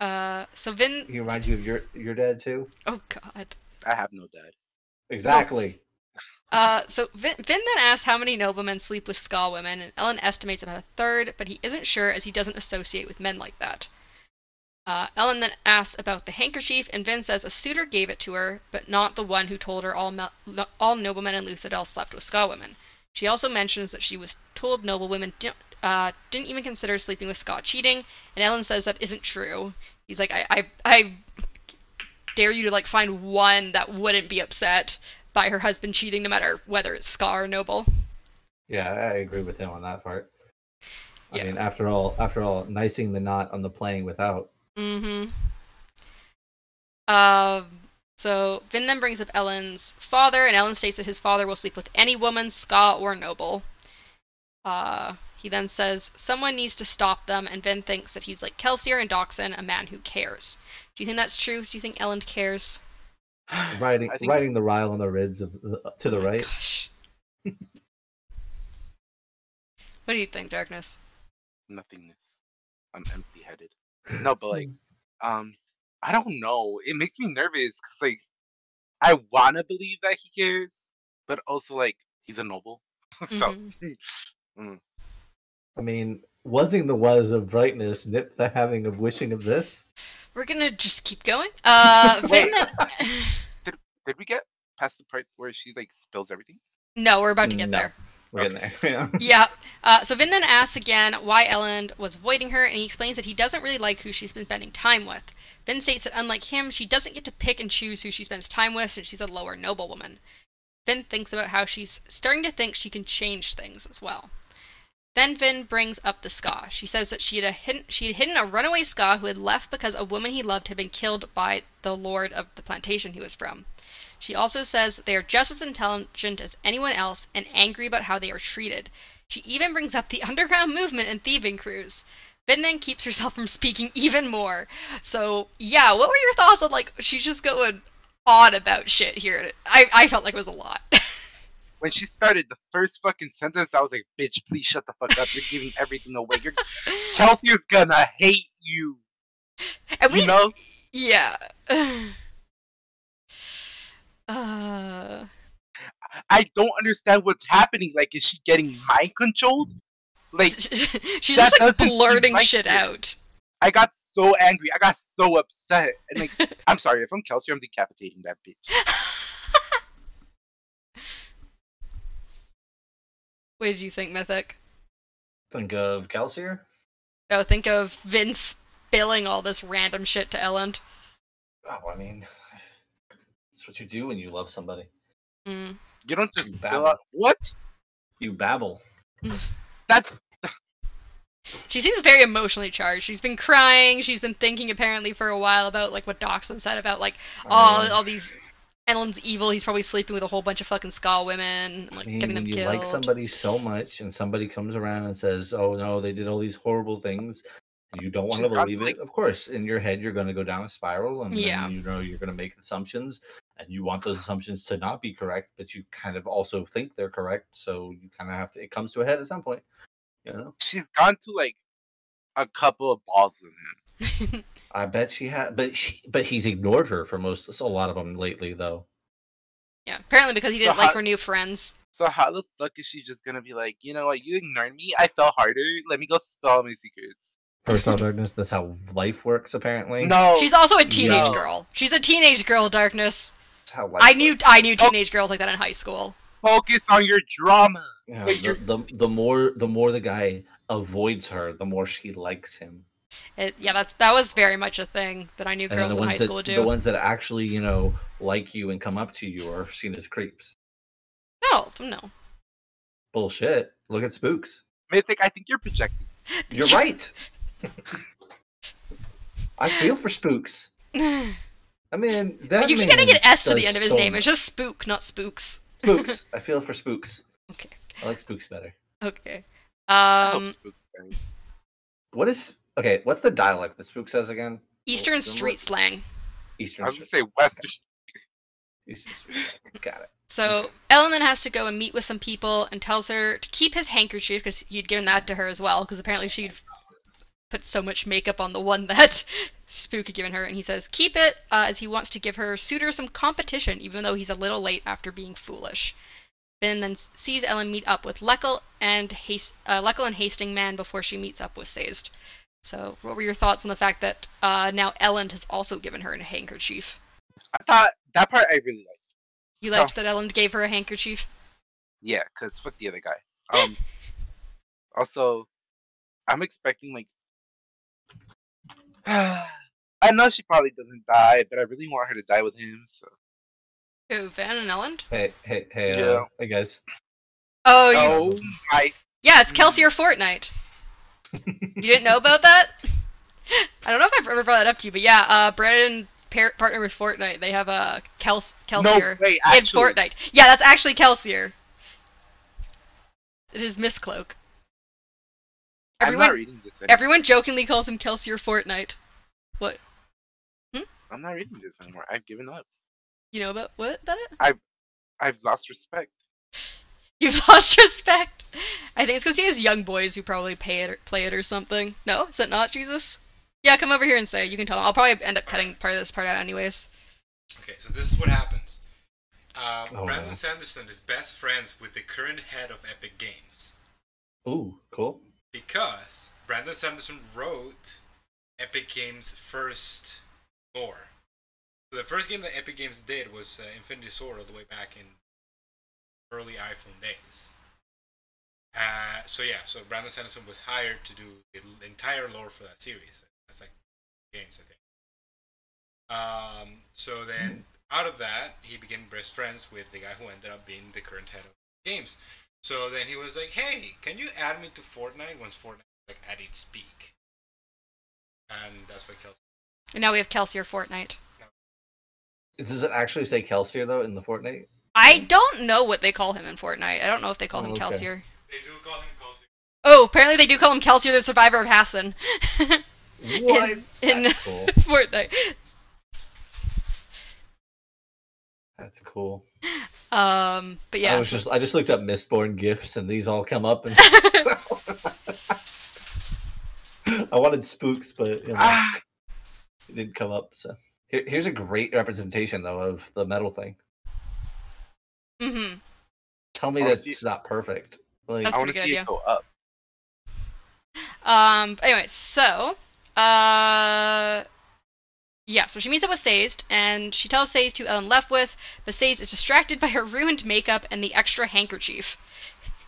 Uh, so Vin. He reminds you of your your dad too? Oh God. I have no dad. Exactly. Uh, so Vin, Vin then asks how many noblemen sleep with Skaa women, and Elend estimates about a third, but he isn't sure as he doesn't associate with men like that. Uh, Elend then asks about the handkerchief, and Vin says a suitor gave it to her, but not the one who told her all all noblemen in Luthadel slept with Skaa women. She also mentions that she was told noble women di- uh, didn't even consider sleeping with Skaa cheating, and Elend says that isn't true. He's like, I, I, I dare you to like find one that wouldn't be upset by her husband cheating, no matter whether it's Skaa or Noble. Yeah, I agree with him on that part. I Yeah. mean, after all, after all, nicing the knot on the playing without. Mm-hmm. Um. So Vin then brings up Elend's father, and Elend states that his father will sleep with any woman, Skaa or Noble. Uh, he then says someone needs to stop them, and Vin thinks that he's like Kelsier and Dockson, a man who cares. Do you think that's true? Do you think Elend cares? Riding think- riding the rile on the rids of the, to the right. Gosh. what do you think, Darkness? Nothingness. I'm empty headed. No, but like, um, I don't know. It makes me nervous because like, I wanna believe that he cares, but also like he's a noble. so Mhm. I mean, wasing the was of brightness, nip the having of wishing of this. We're gonna just keep going. Uh, Vin Wait. then. did we get past the part where she's like spills everything? no, we're about to get No. there. We're getting there. Yeah. Yeah. Uh, so Vin then asks again why Elend was avoiding her, and he explains that he doesn't really like who she's been spending time with. Vin states that unlike him, she doesn't get to pick and choose who she spends time with since she's a lower noblewoman. Vin thinks about how she's starting to think she can change things as well. Then Vin brings up the Skaa. She says that she had, a hidden, she had hidden a runaway Skaa who had left because a woman he loved had been killed by the lord of the plantation he was from. She also says they are just as intelligent as anyone else and angry about how they are treated. She even brings up the underground movement and thieving crews. Vin then keeps herself from speaking even more. So, yeah, what were your thoughts on, like, she's just going on about shit here? I, I felt like it was a lot. When she started the first fucking sentence, I was like, "Bitch, please shut the fuck up! You're giving everything away. You're Kelsier is gonna hate you." and we, You know? yeah. Uh, I don't understand what's happening. Like, is she getting mind controlled? Like, she's just like doesn't blurting shit it. out. I got so angry. I got so upset. And like, I'm sorry if I'm Kelsier, I'm decapitating that bitch. what did you think, Mythic? Think of Kelsier. No, think of Vin's spilling all this random shit to Elend. Oh, I mean, that's what you do when you love somebody. Mm. You don't just You babble. out. What? You babble. That's She seems very emotionally charged. She's been crying. She's been thinking apparently for a while about like what Dockson said about like all I mean, all these. Elend's evil. He's probably sleeping with a whole bunch of fucking skaa women, and, I like mean, getting them you killed. like somebody so much, and somebody comes around and says, "Oh no, they did all these horrible things," you don't want to She's got, believe like- it. Of course, in your head, you're going to go down a spiral, and Yeah. then, you know you're going to make assumptions, and you want those assumptions to not be correct, but you kind of also think they're correct. So you kind of have to. It comes to a head at some point. You know, she's gone to like a couple of balls with him. I bet she had, but she, but he's ignored her for most, a lot of them lately, though. yeah, apparently because he didn't like how- her new friends. So how the fuck is she just gonna be like, you know what, you ignored me, I fell harder, let me go spill all my secrets. First all darkness. That's how life works, apparently. No She's also a teenage no. girl. She's a teenage girl, darkness. That's how life I knew works. I knew Oh. teenage girls like that in high school. focus on your drama. Yeah, the, you're- the the more the more the guy avoids her, the more she likes him. It, yeah, that that was very much a thing that I knew And girls the in ones high that school would the ones that actually you know like you and come up to you are seen as creeps. Not all of them, no. Bullshit. Look at spooks. Mythic, I think you're projecting. You're right. I feel for spooks. you I mean, that keep man getting get S to the end of his so name. It's just Spook, not Spooks. spooks. I feel for spooks. Okay. I like spooks better. Okay. Um, What is okay? What's the dialect that spook says again? Eastern then street what- slang. Eastern. I was gonna say Western. Eastern Street. Got it. So Elend then has to go and meet with some people and tells her to keep his handkerchief because he'd given that to her as well because apparently she'd put so much makeup on the one that Spook had given her and he says keep it uh, as he wants to give her suitor some competition even though he's a little late after being foolish. Vin then sees Elend meet up with Lekal and Hast- uh, Lekal and Hasting Man before she meets up with Sazed. So what were your thoughts on the fact that uh, now Elend has also given her a handkerchief? I thought that part I really liked. You So- liked that Elend gave her a handkerchief? Yeah, cause fuck the other guy. Um. also, I'm expecting like. I know she probably doesn't die, but I really want her to die with him. So. Who, Vin and Elend? Hey, hey, hey, uh, hey, guys. Oh, you Oh my! Yeah, it's Kelsey or Fortnite. You didn't know about that? I don't know if I've ever brought that up to you, but yeah, uh, Brandon par- partner with Fortnite. They have a Kels- No Kelsier way! in Fortnite. Yeah, that's actually Kelsier. It is Miss Cloak. I'm not Everyone, reading this. Anymore. everyone jokingly calls him Kelsey or Fortnite. What? I'm not reading this anymore. I've given up. You know about what about it? I've lost respect. You've lost respect. I think it's because he has young boys who probably pay it or play it or something. No, is that not Jesus? Yeah, come over here and say. You can tell him. I'll probably end up cutting part of this part out anyways. Okay, so this is what happens. Uh, Oh, Brandon no. Sanderson is best friends with the current head of Epic Games Ooh, cool. Because Brandon Sanderson wrote Epic Games' first lore. So the first game that Epic Games did was uh, Infinity Sword all the way back in early iPhone days. Uh, so yeah, so Brandon Sanderson was hired to do the entire lore for that series. That's like games, I think. Um, so then out of that, he became best friends with the guy who ended up being the current head of games. So then he was like, "Hey, can you add me to Fortnite once Fortnite is, like at its peak?" And that's what Kelsey. And now we have Kelsey or Fortnite. Does it actually say Kelsier though in the Fortnite? I don't know what they call him in Fortnite. I don't know if they call him Oh, okay. Kelsier. They do call him Kelsey. Oh, apparently they do call him Kelsier, the survivor of Hathsin. What? in- That's cool. Fortnite. That's cool. Um, but yeah. I was just I just looked up Mistborn gifts and these all come up and I wanted spooks, but you know, Ah, it didn't come up. So Here, here's a great representation though of the metal thing. Mm-hmm. Tell me I wanna that's see- not perfect. Like, That's I want to pretty see good, it go up. Um. Anyway, so uh, yeah. So she meets up with Sazed, and she tells Sazed who Elend left with, but Sazed is distracted by her ruined makeup and the extra handkerchief.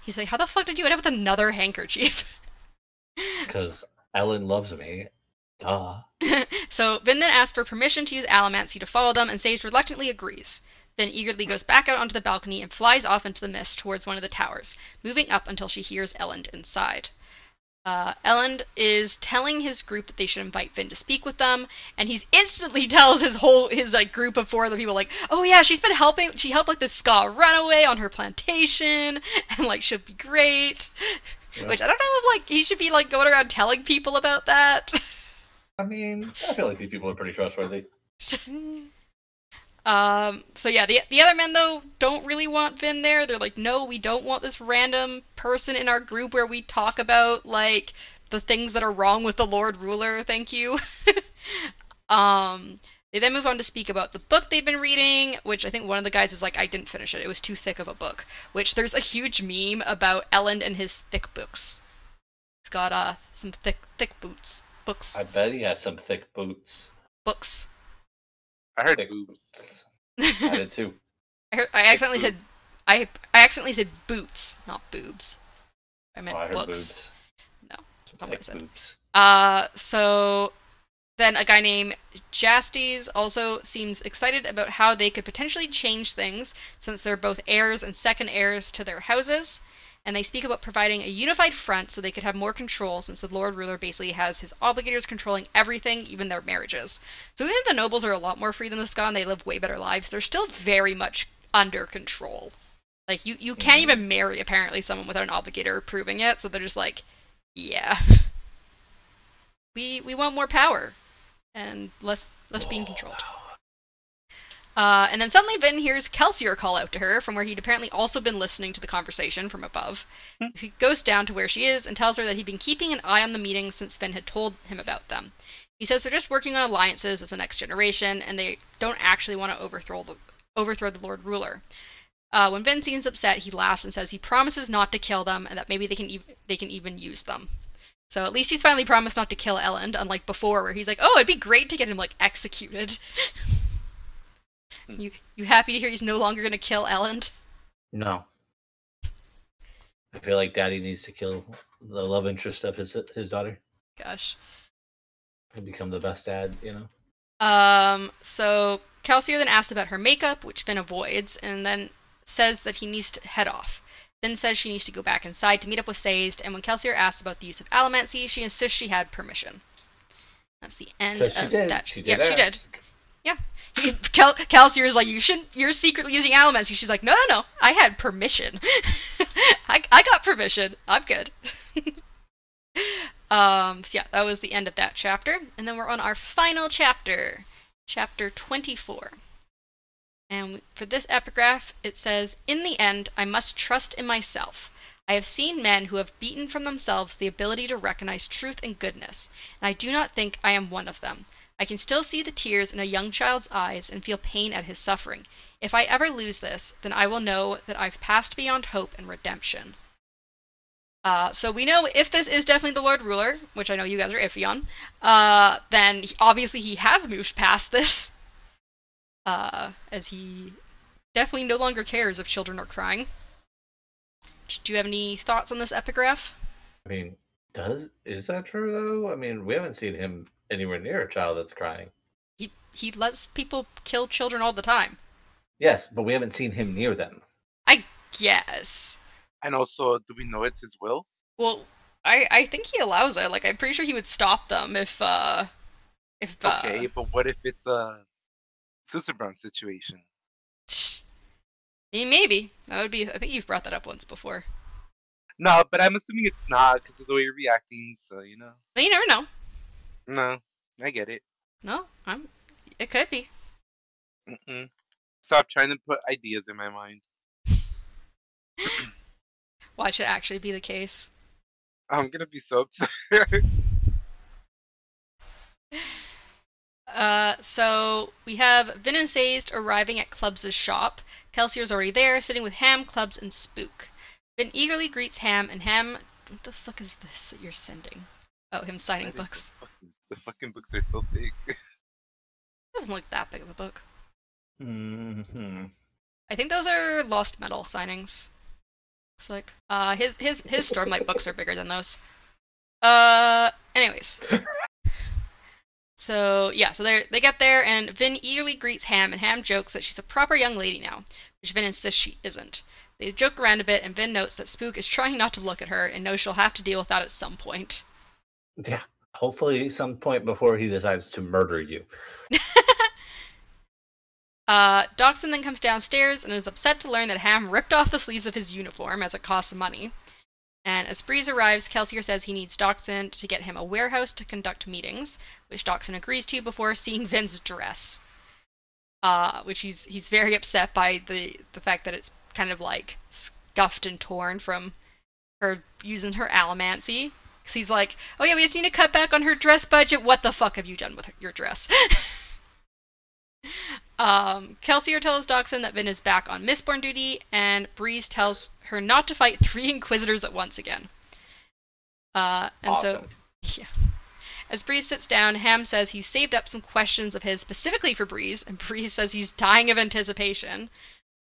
He's like, "How the fuck did you end up with another handkerchief?" because Elend loves me. Duh. so Vin then asks for permission to use Allomancy to follow them, and Sazed reluctantly agrees. Vin eagerly goes back out onto the balcony and flies off into the mist towards one of the towers, moving up until she hears Elend inside. Uh, Elend is telling his group that they should invite Vin to speak with them, and he's instantly tells his whole his like group of four other people like, "Oh yeah, she's been helping. She helped like this skaa runaway on her plantation, and like she'll be great." Yeah. Which I don't know if like he should be like going around telling people about that. I mean, I feel like these people are pretty trustworthy. Um. So yeah, the the other men though don't really want Vin there. They're like, no, we don't want this random person in our group where we talk about like the things that are wrong with the Lord Ruler. Thank you. um. They then move on to speak about the book they've been reading, which I think one of the guys is like, I didn't finish it. It was too thick of a book. Which there's a huge meme about Elend and his thick books. He's got uh some thick thick boots books I bet he has some thick boots. books. I heard boobs. I did too. I, heard, I accidentally said I I accidentally said boots, not boobs. I Oh, meant I heard books. boobs. No, not what I said. boobs. Uh, so then a guy named Jastes also seems excited about how they could potentially change things since they're both heirs and second heirs to their houses. And they speak about providing a unified front so they could have more control since the Lord Ruler basically has his obligators controlling everything, even their marriages. So even if the nobles are a lot more free than the skaa and they live way better lives, they're still very much under control. Like you, you can't Mhm. even marry apparently someone without an obligator approving it, so they're just like, yeah. We we want more power and less less being controlled. Uh, and then suddenly Vin hears Kelsier call out to her from where he'd apparently also been listening to the conversation from above. He goes down to where she is and tells her that he'd been keeping an eye on the meetings since Vin had told him about them. He says they're just working on alliances as the next generation, and they don't actually want to overthrow the overthrow the Lord Ruler. Uh, when Vin seems upset, he laughs and says he promises not to kill them, and that maybe they can ev- they can even use them. So at least he's finally promised not to kill Elend, unlike before, where he's like, "Oh, it'd be great to get him like executed." you you happy to hear he's no longer gonna kill Elend? No. I feel like Daddy needs to kill the love interest of his his daughter Gosh. and become the best dad. You know. Um, so Kelsier then asks about her makeup, which Vin avoids, and then says that he needs to head off. Vin says she needs to go back inside to meet up with Sazed, and when Kelsier asks about the use of allomancy, she insists she had permission. That's the end of did. that. She yeah, did. she did. Ask. He, Kel- Kelsier is like, you shouldn't. You're secretly using allomancy. She's like, no, no, no. I had permission. I, I got permission. I'm good. um. So yeah, that was the end of that chapter, and then we're on our final chapter, chapter 24. And for this epigraph, it says, "In the end, I must trust in myself." I have seen men who have beaten from themselves the ability to recognize truth and goodness, and I do not think I am one of them. I can still see the tears in a young child's eyes and feel pain at his suffering. If I ever lose this, then I will know that I've passed beyond hope and redemption. Uh, so we know if this is definitely the Lord Ruler, which I know you guys are iffy on, uh, then he- obviously he has moved past this, uh, as he definitely no longer cares if children are crying. Do you have any thoughts on this epigraph? I mean, does is that true though? I mean, we haven't seen him anywhere near a child that's crying. He he lets people kill children all the time. Yes, but we haven't seen him near them. I guess. And also, do we know it's his will? Well, I I think he allows it. Like I'm pretty sure he would stop them if uh if uh Okay, but what if it's a Susebron situation? maybe that would be. I think you've brought that up once before. No, but I'm assuming it's not because of the way you're reacting. So you know, But you never know. No, I get it. No, I'm. It could be. Mm-mm. Stop trying to put ideas in my mind. Why should it actually be the case? I'm gonna be so upset. Uh, so we have Vin and Sazed arriving at Clubs' shop. Kelsier is already there, sitting with Ham, Clubs, and Spook. Vin eagerly greets Ham, and Ham. What the fuck is this that you're sending? Oh, him signing That is so books. fucking- the fucking books are so big. doesn't look that big of a book. hmm I think those are Lost Metal signings. Looks like. Uh, his his his Stormlight books are bigger than those. Uh, anyways. So yeah, so they they get there, and Vin eagerly greets Ham, and Ham jokes that she's a proper young lady now, which Vin insists she isn't. They joke around a bit, and Vin notes that Spook is trying not to look at her, and knows she'll have to deal with that at some point. Yeah. Hopefully, some point before he decides to murder you. Uh, then comes downstairs and is upset to learn that Ham ripped off the sleeves of his uniform as it costs money. And as Breeze arrives, Kelsier says he needs Dockson to get him a warehouse to conduct meetings, which Dockson agrees to before seeing Vin's dress. Uh, which he's he's very upset by the the fact that it's kind of like scuffed and torn from her using her allomancy. 'Cause he's like, oh yeah, we just need to cut back on her dress budget. What the fuck have you done with her, your dress? Um, Kelsier tells Dockson that Vin is back on Mistborn duty, and Breeze tells her not to fight three Inquisitors at once again. Uh, and Awesome. so, yeah. As Breeze sits down, Ham says he's saved up some questions of his specifically for Breeze, and Breeze says he's dying of anticipation.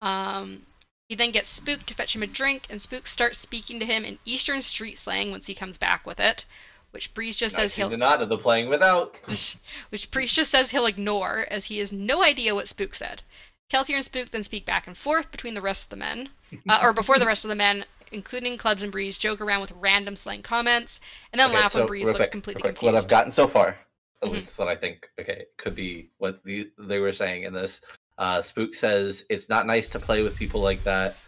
Um, he then gets Spook to fetch him a drink, and Spook starts speaking to him in Eastern street slang once he comes back with it, which Breeze just says he'll not of the playing without. which just says he'll ignore, as he has no idea what Spook said. Kelsier and Spook then speak back and forth between the rest of the men, uh, or before the rest of the men, including Clubs and Breeze, joke around with random slang comments, and then Okay, laugh when so Breeze real looks quick, completely quick, What. I've gotten so far, at Mhm. least what I think, okay, could be what the, they were saying in this. Uh, Spook says it's not nice to play with people like that.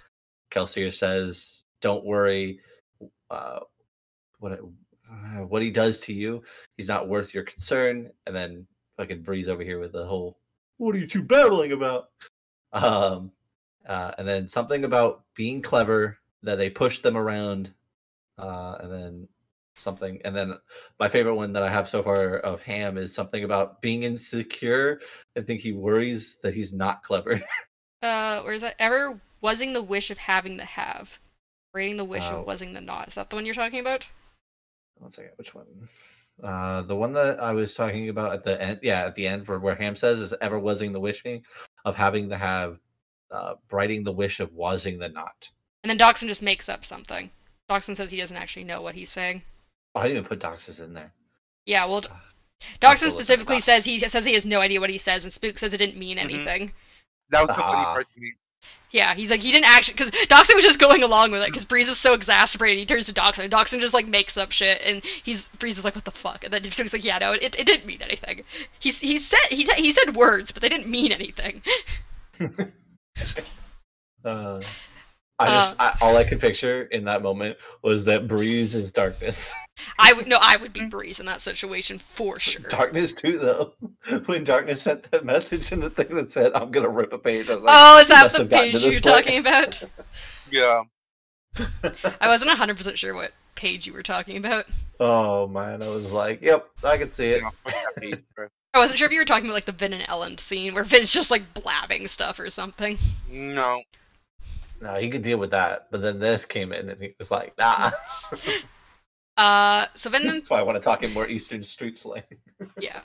Kelsier says, "Don't worry, uh, what uh, what he does to you, he's not worth your concern." And then fucking Breeze over here with the whole, "What are you two babbling about?" Um, uh, and then something about being clever that they push them around, uh, and then something, and then my favorite one that I have so far of Ham is something about being insecure. I think he worries that he's not clever. Uh, or is that ever wasing the wish of having the have, rating the wish Uh, of wasing the not? Is that the one you're talking about? One second, which one? Uh, the one that I was talking about at the end, yeah, at the end, for where Ham says is ever wasing the wishing of having the have, uh, writing the wish of wasing the not. And then Dockson just makes up something. Dockson says he doesn't actually know what he's saying. Oh, I didn't even put Doxus in there. Yeah, well, D- Ah, Dockson listen to specifically says he says he has no idea what he says, and Spook says it didn't mean Mhm. anything. That was the funny Ah. part to me. Yeah, he's like he didn't actually because Dockson was just going along with it because Breeze is so exasperated. He turns to Dockson, and Dockson just like makes up shit, and he's Breeze is like, "What the fuck?" And then Spook's like, "Yeah, no, it, it didn't mean anything. He's he said he he said words, but they didn't mean anything." Uh, I just uh, I, all I could picture in that moment was that Breeze is darkness. I would no, I would be Breeze in that situation for sure. Darkness too, though. When Darkness sent that message and the thing that said, "I'm gonna rip a page," I was like, Oh, is that the have gotten to page you're point." talking about? Yeah. I wasn't 100% sure what page you were talking about. oh man, I was like, "Yep, I can see it." Yeah, fuck that page, bro. I wasn't sure if you were talking about like the Vin and Elend scene where Vin's just like blabbing stuff or something. No. No, he could deal with that, but then this came in, and he was like, "Nah." Uh, so Vin then, That's why I want to talk in more Eastern Street slang. yeah.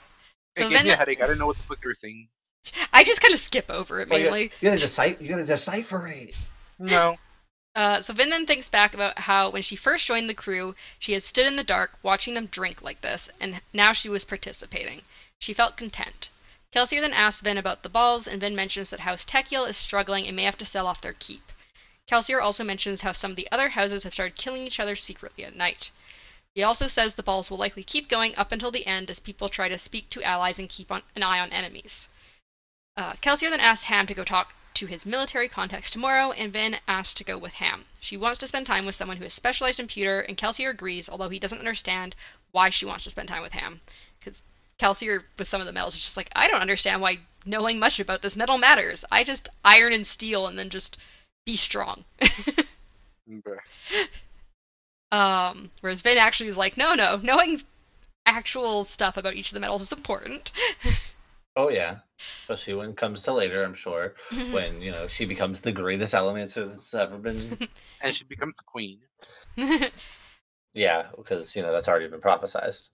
It So gave then me a headache. I didn't know what the fuck they were saying. I just kind of skip over it Well, you, mainly. you gotta decipher. You gotta decipher it. No. Uh, so Vin then thinks back about how when she first joined the crew, she had stood in the dark watching them drink like this, and now she was participating. She felt content. Kelsier then asks Vin about the balls, and Vin mentions that House Tekiel is struggling and may have to sell off their keep. Kelsier also mentions how some of the other houses have started killing each other secretly at night. He also says the balls will likely keep going up until the end as people try to speak to allies and keep on, an eye on enemies. Uh, Kelsier then asks Ham to go talk to his military contacts tomorrow, and Vin asks to go with Ham. She wants to spend time with someone who is specialized in pewter, and Kelsier agrees, although he doesn't understand why she wants to spend time with Ham. Because Kelsier, with some of the metals, is just like, I don't understand why knowing much about this metal matters. I just iron and steel and then just be strong. Um, whereas Vin actually is like, no, no, knowing actual stuff about each of the metals is important. Oh yeah, especially when it comes to later, I'm sure. When you know she becomes the greatest Allomancer that's ever been. And she becomes queen. yeah, because you know that's already been prophesized.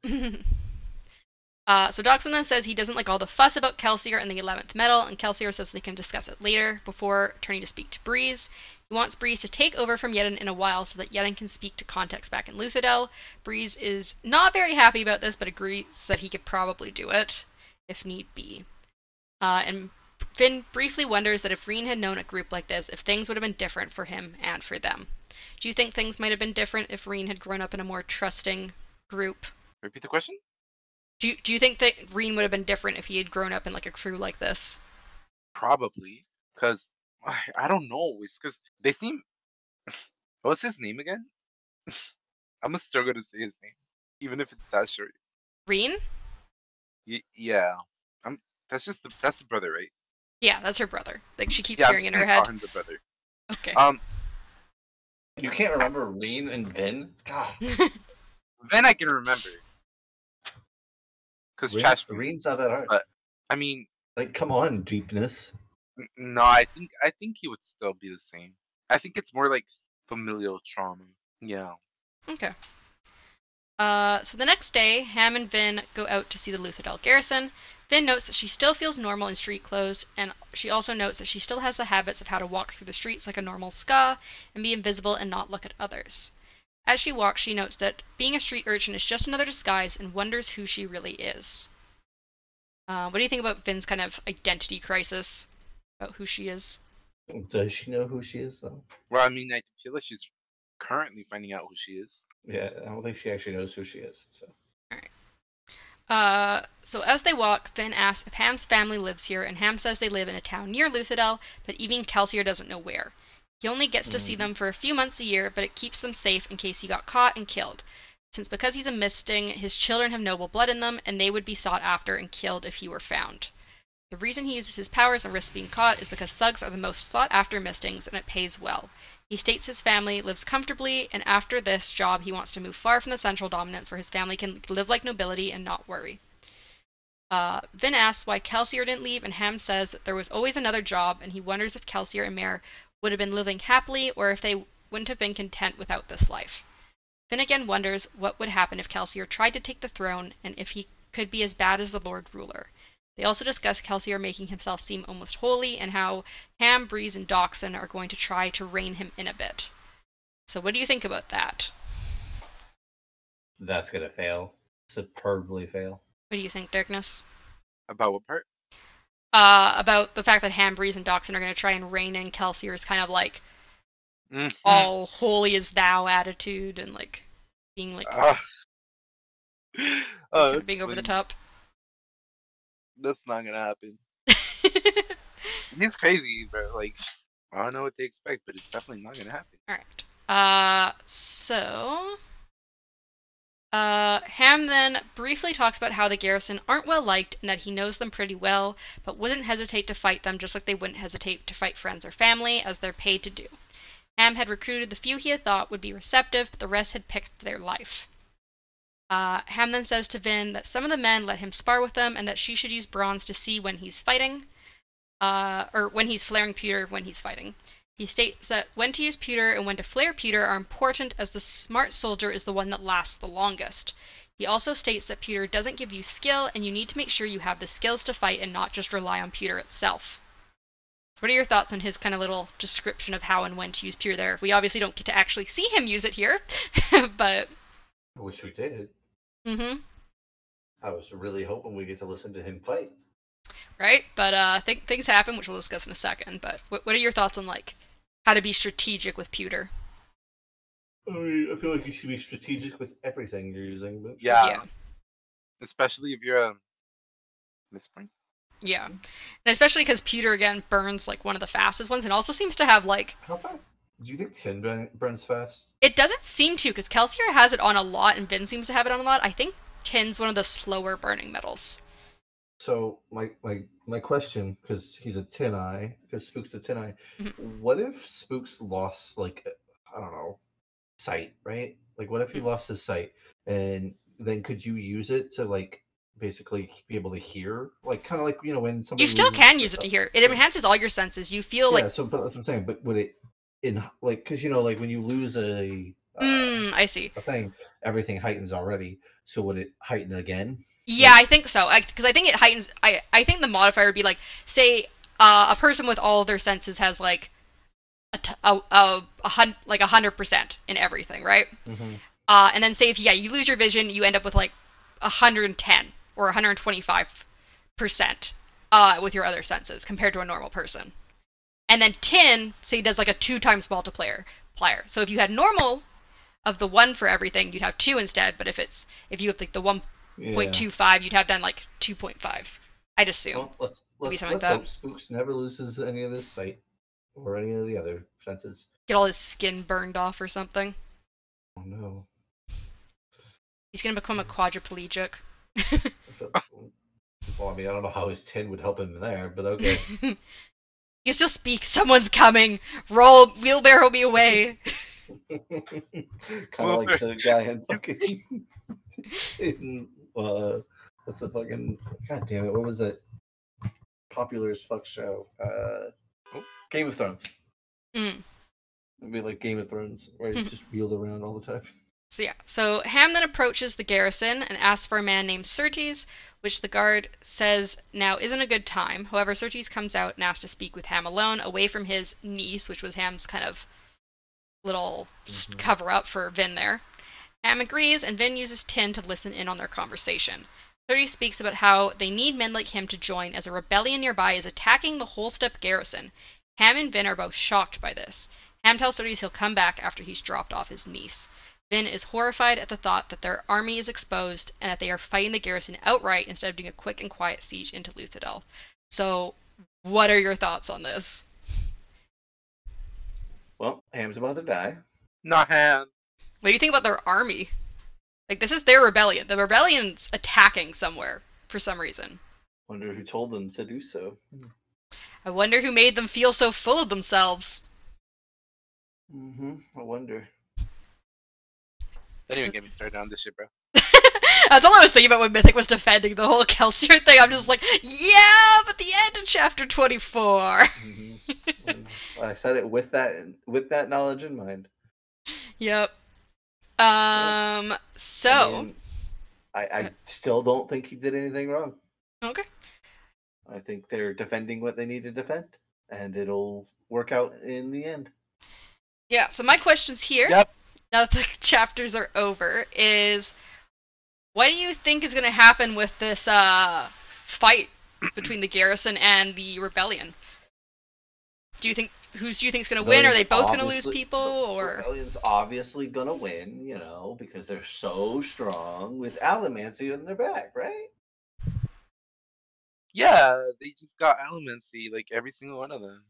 Uh, so Dockson then says he doesn't like all the fuss about Kelsier and the 11th metal, and Kelsier says they can discuss it later before turning to speak to Breeze. He wants Breeze to take over from Yeden in a while so that Yeden can speak to contacts back in Luthadel. Breeze is not very happy about this, but agrees that he could probably do it if need be. Uh, and Vin briefly wonders that if Reen had known a group like this, if things would have been different for him and for them. Do you think things might have been different if Reen had grown up in a more trusting group? Repeat the question? Do you, do you think that Reen would have been different if he had grown up in like a crew like this? Probably. Because, I, I don't know. It's because they seem. What's his name again? I'm gonna struggle to say his name. Even if it's that short. Reen? Y- yeah. I'm. That's just the. That's the brother, right? Yeah, that's her brother. Like she keeps yeah, I'm hearing just in her gonna call head. him the brother. Okay. Um, You can't remember Reen and Vin? God, then I can remember. Because Reen- trash. Not that hard. But- I mean, Like, come on, deepness. no, I think I think he would still be the same. I think it's more like familial trauma. Yeah. Okay. Uh, so the next day, Ham and Vin go out to see the Luthadel garrison. Vin notes that she still feels normal in street clothes, and she also notes that she still has the habits of how to walk through the streets like a normal skaa and be invisible and not look at others. As she walks, she notes that being a street urchin is just another disguise and wonders who she really is. Uh, what do you think about Vin's kind of identity crisis about who she is? Does she know who she is, though? Well, I mean, I feel like she's currently finding out who she is. Yeah, I don't think she actually knows who she is. So Uh, so as they walk, Vin asks if Ham's family lives here, and Ham says they live in a town near Luthadel, but even Kelsier doesn't know where. He only gets to see Mhm. them for a few months a year, but it keeps them safe in case he got caught and killed. Since because he's a misting, his children have noble blood in them, and they would be sought after and killed if he were found. The reason he uses his powers and risks being caught is because thugs are the most sought after mistings, and it pays well. He states his family lives comfortably, and after this job, he wants to move far from the central dominance where his family can live like nobility and not worry. Uh, Vin asks why Kelsier didn't leave, and Ham says that there was always another job, and he wonders if Kelsier and Mare would have been living happily or if they wouldn't have been content without this life. Finnegan wonders what would happen if Kelsier tried to take the throne and if he could be as bad as the Lord Ruler. They also discuss Kelsier making himself seem almost holy and how Ham, Breeze, and Dockson are going to try to rein him in a bit. So, what do you think about that? that's gonna fail. Superbly fail. What do you think, Darkness? About what part? Uh, about the fact that Ham, Breeze, and Dockson are going to try and rein in Kelsier's kind of like Mhm. all holy as thou attitude and like being like Ah. Oh, sort of that's being over the top. That's not gonna happen. He's crazy, but like, I don't know what they expect, but it's definitely not gonna happen. All right. Uh, so, uh, Ham then briefly talks about how the garrison aren't well liked and that he knows them pretty well, but wouldn't hesitate to fight them just like they wouldn't hesitate to fight friends or family, as they're paid to do. Ham had recruited the few he had thought would be receptive, but the rest had picked their life. Uh, Ham then says to Vin that some of the men let him spar with them and that she should use bronze to see when he's fighting, uh, or when he's flaring pewter when he's fighting. He states that when to use pewter and when to flare pewter are important as the smart soldier is the one that lasts the longest. He also states that pewter doesn't give you skill and you need to make sure you have the skills to fight and not just rely on pewter itself. What are your thoughts on his kind of little description of how and when to use pewter there? We obviously don't get to actually see him use it here, but I wish we did. Mm mhm, I was really hoping we get to listen to him fight. right? But uh th- things happen, which we'll discuss in a second, but what, what are your thoughts on like how to be strategic with pewter? I mean, I feel like you should be strategic with everything you're using, but Yeah, Yeah. especially if you're um, a misprint. Yeah, and especially because pewter again burns like one of the fastest ones, and also seems to have like how fast do you think tin burns fast? it doesn't seem to because Kelsier has it on a lot, and Vin seems to have it on a lot. I think tin's one of the slower burning metals. So my my my question, because he's a Tineye, because Spook's a Tineye. Mhm. What if Spook's lost like I don't know sight, right? Like what if he Mhm. lost his sight, and then could you use it to like basically be able to hear, like kind of like you know when somebody You still can use it to hear. It enhances all your senses. You feel yeah, like, so but that's what I'm saying. But would it in like because you know like when you lose a uh, mm, I see. a thing, everything heightens already. So would it heighten again? Yeah, I think so. Because I, think it heightens. I I think the modifier would be like, say, uh, a person with all their senses has like a t- a, a, a hun- like a hundred percent in everything, right? Mm-hmm. Uh, and then say if yeah you lose your vision, you end up with like 110 or 125 percent uh, with your other senses compared to a normal person. And then tin say does like a two times multiplier. Plier. So if you had normal of the one for everything, you'd have two instead. But if it's if you have like the 1.25, you'd have done like 2.5. I'd assume. Well, let's Maybe let's, something like let's that. hope Spooks never loses any of his sight or any of the other senses. Get all his skin burned off or something. Oh no. He's gonna become a hmm. quadriplegic. I well, I mean, I don't know how his tin would help him there, but okay. you can still speak. Someone's coming. Roll. Wheelbarrow me away. kind of like the guy in fucking in uh, what's the fucking god damn it? What was it? popular as fuck show? Uh, Game of Thrones. Mm. It'd be like Game of Thrones, where he's just wheeled around all the time. So yeah, so Ham then approaches the garrison and asks for a man named Surtees, which the guard says now isn't a good time. However, Surtees comes out and asks to speak with Ham alone, away from his niece, which was Ham's kind of little s Mhm. cover up for Vin there. Ham agrees, and Vin uses Tin to listen in on their conversation. Certes speaks about how they need men like him to join, as a rebellion nearby is attacking the Holstep garrison. Ham and Vin are both shocked by this. Ham tells Sturdy he'll come back after he's dropped off his niece. Vin is horrified at the thought that their army is exposed and that they are fighting the garrison outright instead of doing a quick and quiet siege into Luthadel. So, what are your thoughts on this? Well, Ham's about to die. Not ham. What do you think about their army? Like, this is their rebellion. The rebellion's attacking somewhere for some reason. Wonder who told them to do so. I wonder who made them feel so full of themselves. Mm-hmm. I wonder. Don't even get me started on this shit, bro. That's all I was thinking about when Mythic was defending the whole Kelsier thing. I'm just like, yeah, but the end of chapter 24. Mm-hmm. I said it with that with that knowledge in mind. Yep. Um. So. I, mean, I, I still don't think he did anything wrong. okay. I think they're defending what they need to defend, and it'll work out in the end. Yeah. So my questions here, Yep. now that the chapters are over, is what do you think is going to happen with this uh fight between the garrison and the rebellion? Do you think who's do you think is going to win? Are they both going to lose people, or Rebellion's obviously gonna win, you know, because they're so strong with Allomancy in their back, right? Yeah, they just got Allomancy, like every single one of them.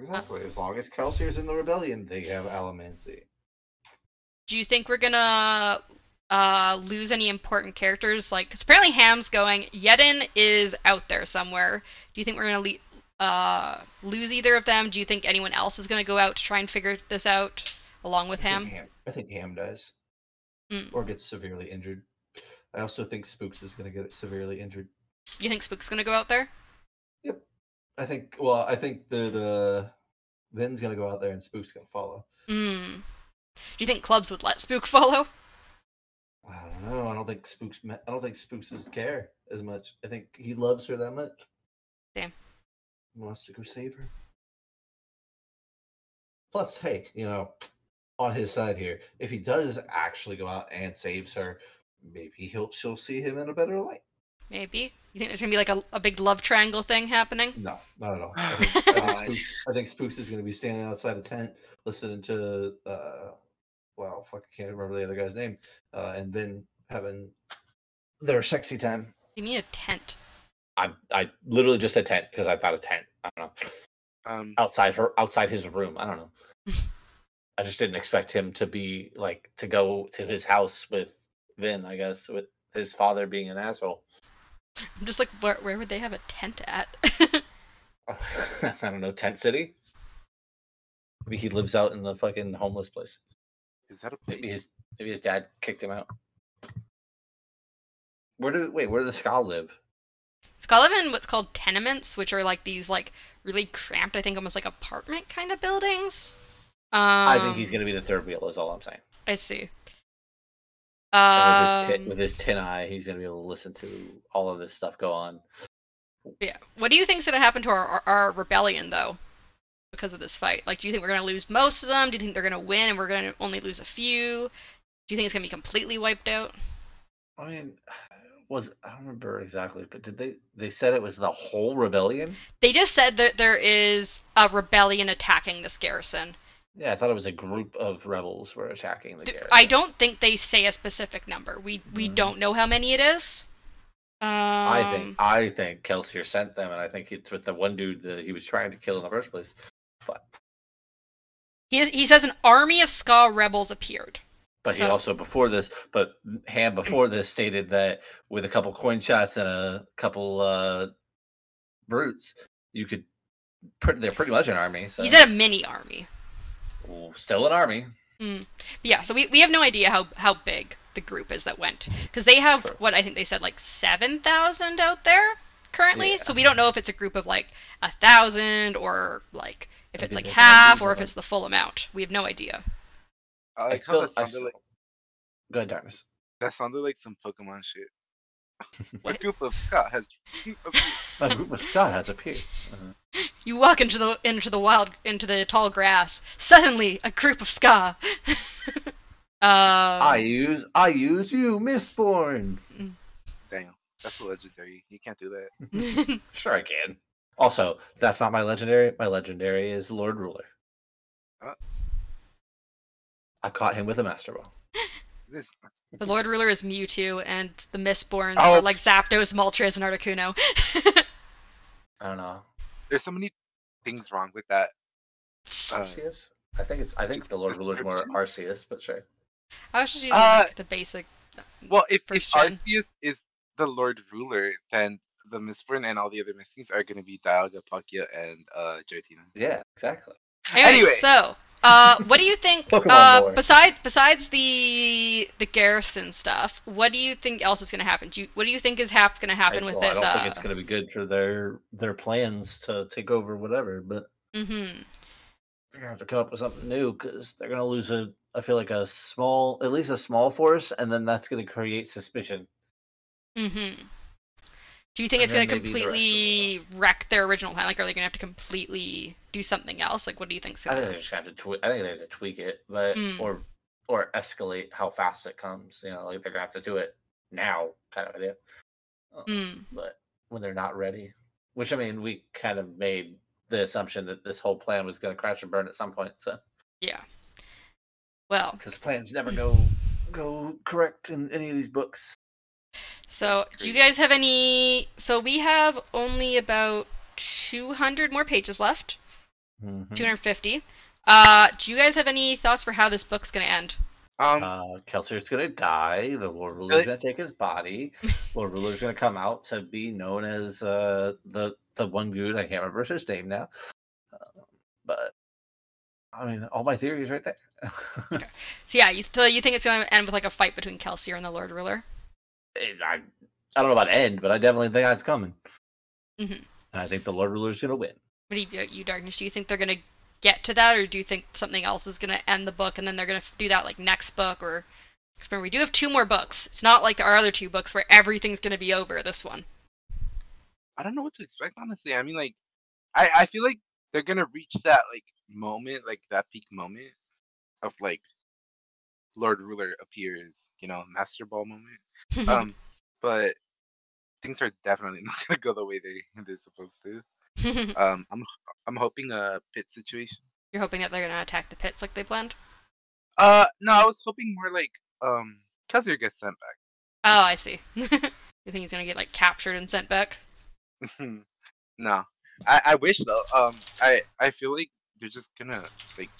Exactly. As long as Kelsier's in the rebellion, they have Allomancy. do you think we're gonna uh, lose any important characters? Like, 'cause apparently Ham's going. Yeden is out there somewhere. Do you think we're gonna le- uh, lose either of them? Do you think anyone else is gonna go out to try and figure this out along with I Ham? Ham. I think Ham dies, Mm. or gets severely injured. I also think Spooks is gonna get severely injured. You think Spook's is gonna go out there? Yep. I think. Well, I think the the Vin's gonna go out there and Spook's gonna follow. Hmm. Do you think Clubs would let Spook follow? I don't know. I don't think Spooks. I don't think Spooks care as much. I think he loves her that much. Damn. He wants to go save her. Plus, hey, you know, on his side here, if he does actually go out and saves her, maybe he'll she'll see him in a better light. Maybe. You think there's gonna be like a, a big love triangle thing happening? No, not at all. I think, I think, Spooks, I think Spooks is going to be standing outside a tent listening to, uh, well, fuck, I can't remember the other guy's name, uh, and then having their sexy time. You need a tent. I I literally just said tent because I thought a tent. I don't know. Um, Outside her outside his room. I don't know. I just didn't expect him to be like to go to his house with Vin, I guess, with his father being an asshole. I'm just like, where, where would they have a tent at? I don't know, Tent City? Maybe he lives out in the fucking homeless place. is that a place? Maybe his maybe his dad kicked him out. Where do wait, where does Skaa live? Skaa live in what's called tenements, which are like these like really cramped, I think almost like apartment kind of buildings. Um, I think he's gonna be the third wheel, is all I'm saying. I see. So with, his tin, Um, with his tin eye, he's gonna be able to listen to all of this stuff go on. yeah. What do you think's gonna happen to our, our our rebellion though, because of this fight? Like, do you think we're gonna lose most of them? Do you think they're gonna win and we're gonna only lose a few? Do you think it's gonna be completely wiped out? I mean, was I don't remember exactly, but did they they said it was the whole rebellion? They just said that there is a rebellion attacking this garrison. Yeah, I thought it was a group of rebels were attacking the garrison. I don't think they say a specific number. We we Mm. don't know how many it is. Um, I think I think Kelsier sent them, and I think it's with the one dude that he was trying to kill in the first place. But he he says an army of Skaa rebels appeared. But he also before this, but Ham before this stated that with a couple coin shots and a couple uh brutes, you could. They're pretty much an army. So He said a mini army. Still an army. But yeah, so we, we have no idea how, how big the group is that went because they have Sure. what I think they said like seven thousand out there currently. Yeah. So we don't know if it's a group of like a thousand or like if it's like half or if it's the full amount. We have no idea. I I like how still, that I sounded still, like Go ahead, Darkness. that sounded like some Pokemon shit. A group of skaa has A group of skaa has appeared. Uh, You walk into the into the wild into the tall grass. Suddenly, a group of skaa. um, I use I use you, Mistborn. damn. That's a legendary. You can't do that. Sure, I can. Also, that's not my legendary. My legendary is Lord Ruler. I caught him with a master ball. This The Lord Ruler is Mewtwo, and the Mistborns Oh. are like Zapdos, Moltres, and Articuno. I don't know. there's so many things wrong with that. Uh, Arceus? I think it's. I think the Lord That's Ruler's more description? Arceus, but sure. I was just using Uh, like, the basic. Well, if, if gen. Arceus is the Lord Ruler, then the Mistborn and all the other Misties are gonna be Dialga, Palkia, and uh Giratina. Yeah, exactly. Anyway, Anyway. so uh, what do you think? Uh, besides besides the the garrison stuff, what do you think else is going to happen? Do you, what do you think is hap- going to happen I, with well, this? I don't uh, think it's going to be good for their their plans to take over whatever, but mm-hmm. they're gonna have to come up with something new because they're gonna lose a. I feel like a small, at least a small force, and then that's gonna create suspicion. Mm-hmm. Do you think And it's going to maybe the completely wreck their original plan? Like, are they going to have to completely do something else? Like, what do you think's I think they to? just have to tweak. I think they have to tweak it, but Mm. or or escalate how fast it comes. You know, like they're gonna have to do it now, kind of idea. Mm. But when they're not ready, which I mean, we kind of made the assumption that this whole plan was gonna crash and burn at some point. So Yeah. Well, because plans never go go correct in any of these books. So do you guys have any? So we have only about 200 more pages left. Mhm. 250. Uh, do you guys have any thoughts for how this book's going to end? Um, Uh, Kelsier's gonna die. The Lord Ruler's Really? gonna take his body. Lord Ruler's gonna come out to be known as uh, the the one dude. I can't remember his name now. Uh, but I mean, all my theories right there. So yeah, you so you think it's going to end with like a fight between Kelsier and the Lord Ruler? It- I I don't know about end, but I definitely think that's coming. Mhm. And I think the Lord Ruler's gonna win. What do you, you Darkness? Do you think they're going to get to that, or do you think something else is going to end the book and then they're going to do that like next book? Or 'cause remember, we do have two more books. It's not like our other two books where everything's going to be over. This one. I don't know what to expect honestly. I mean, like, I I feel like they're gonna reach that like moment, like that peak moment of like Lord Ruler appears, you know, Master Ball moment. Um, but things are definitely not gonna go the way they they're supposed to. Um, I'm I'm hoping a pit situation. You're hoping that they're going to attack the pits like they planned. Uh, no, I was hoping more like um, Kelsier gets sent back. Oh, I see. you think he's going to get like captured and sent back? no, I I wish though. Um, I I feel like they're just gonna like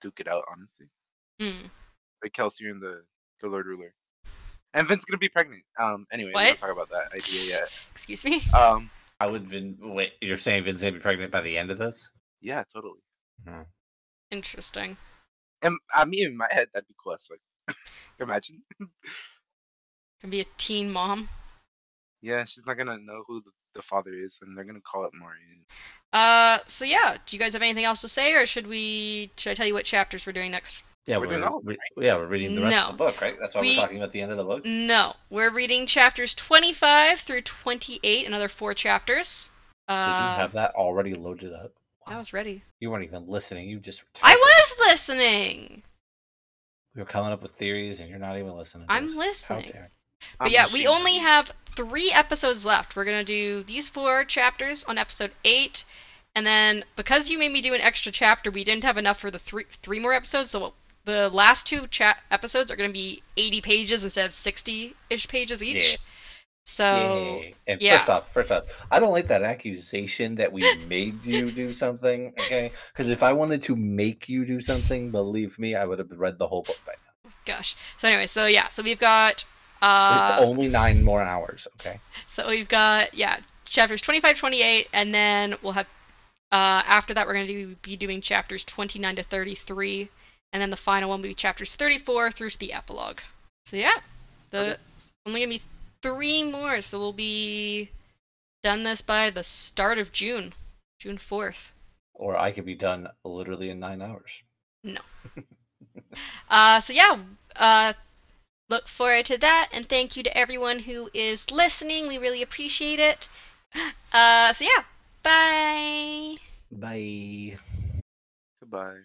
duke it out honestly. Hmm. like Kelsey and the the Lord Ruler. And Vin's gonna be pregnant. Um. Anyway, we don't What? talk about that idea yet. Excuse me. Um. I would Vin. Wait, you're saying Vin's gonna be pregnant by the end of this? Yeah, totally. Interesting. And I mean, in my head, that'd be cool. as fuck. Imagine. Gonna be a teen mom. Yeah, she's not gonna know who the, the father is, and they're gonna call it Maury. Uh, so yeah, do you guys have anything else to say, or should we? Should I tell you what chapters we're doing next? Yeah, We're we're, doing all of re- yeah we're reading the rest No. of the book, right? That's why We- we're talking about the end of the book. No, we're reading chapters 25 through 28, another four chapters. Did Uh, you have that already loaded up? I was ready. You weren't even listening. You just. I typing. was listening. We were coming up with theories, and you're not even listening. to I'm us. How listening. But I'm yeah, we only you. have three episodes left. We're gonna do these four chapters on episode eight, and then because you made me do an extra chapter, we didn't have enough for the three three more episodes. So the last two chat episodes are gonna be 80 pages instead of 60-ish pages each. Yeah. So Yay. And yeah. first off, first off, I don't like that accusation that we made you do something. Okay, because if I wanted to make you do something, believe me, I would have read the whole book by now. gosh. So anyway, so yeah, so we've got uh, it's only nine more hours. Okay. So we've got yeah chapters 25, 28, and then we'll have uh, after that we're going to be doing chapters 29 to 33, and then the final one will be chapters 34 through to the epilogue. So yeah, the Okay. only gonna be three more, so we'll be done this by the start of June, June 4th. Or I could be done literally in nine hours. No. uh, so yeah, uh, look forward to that, and thank you to everyone who is listening. We really appreciate it. Uh, so yeah, bye. Bye. Goodbye.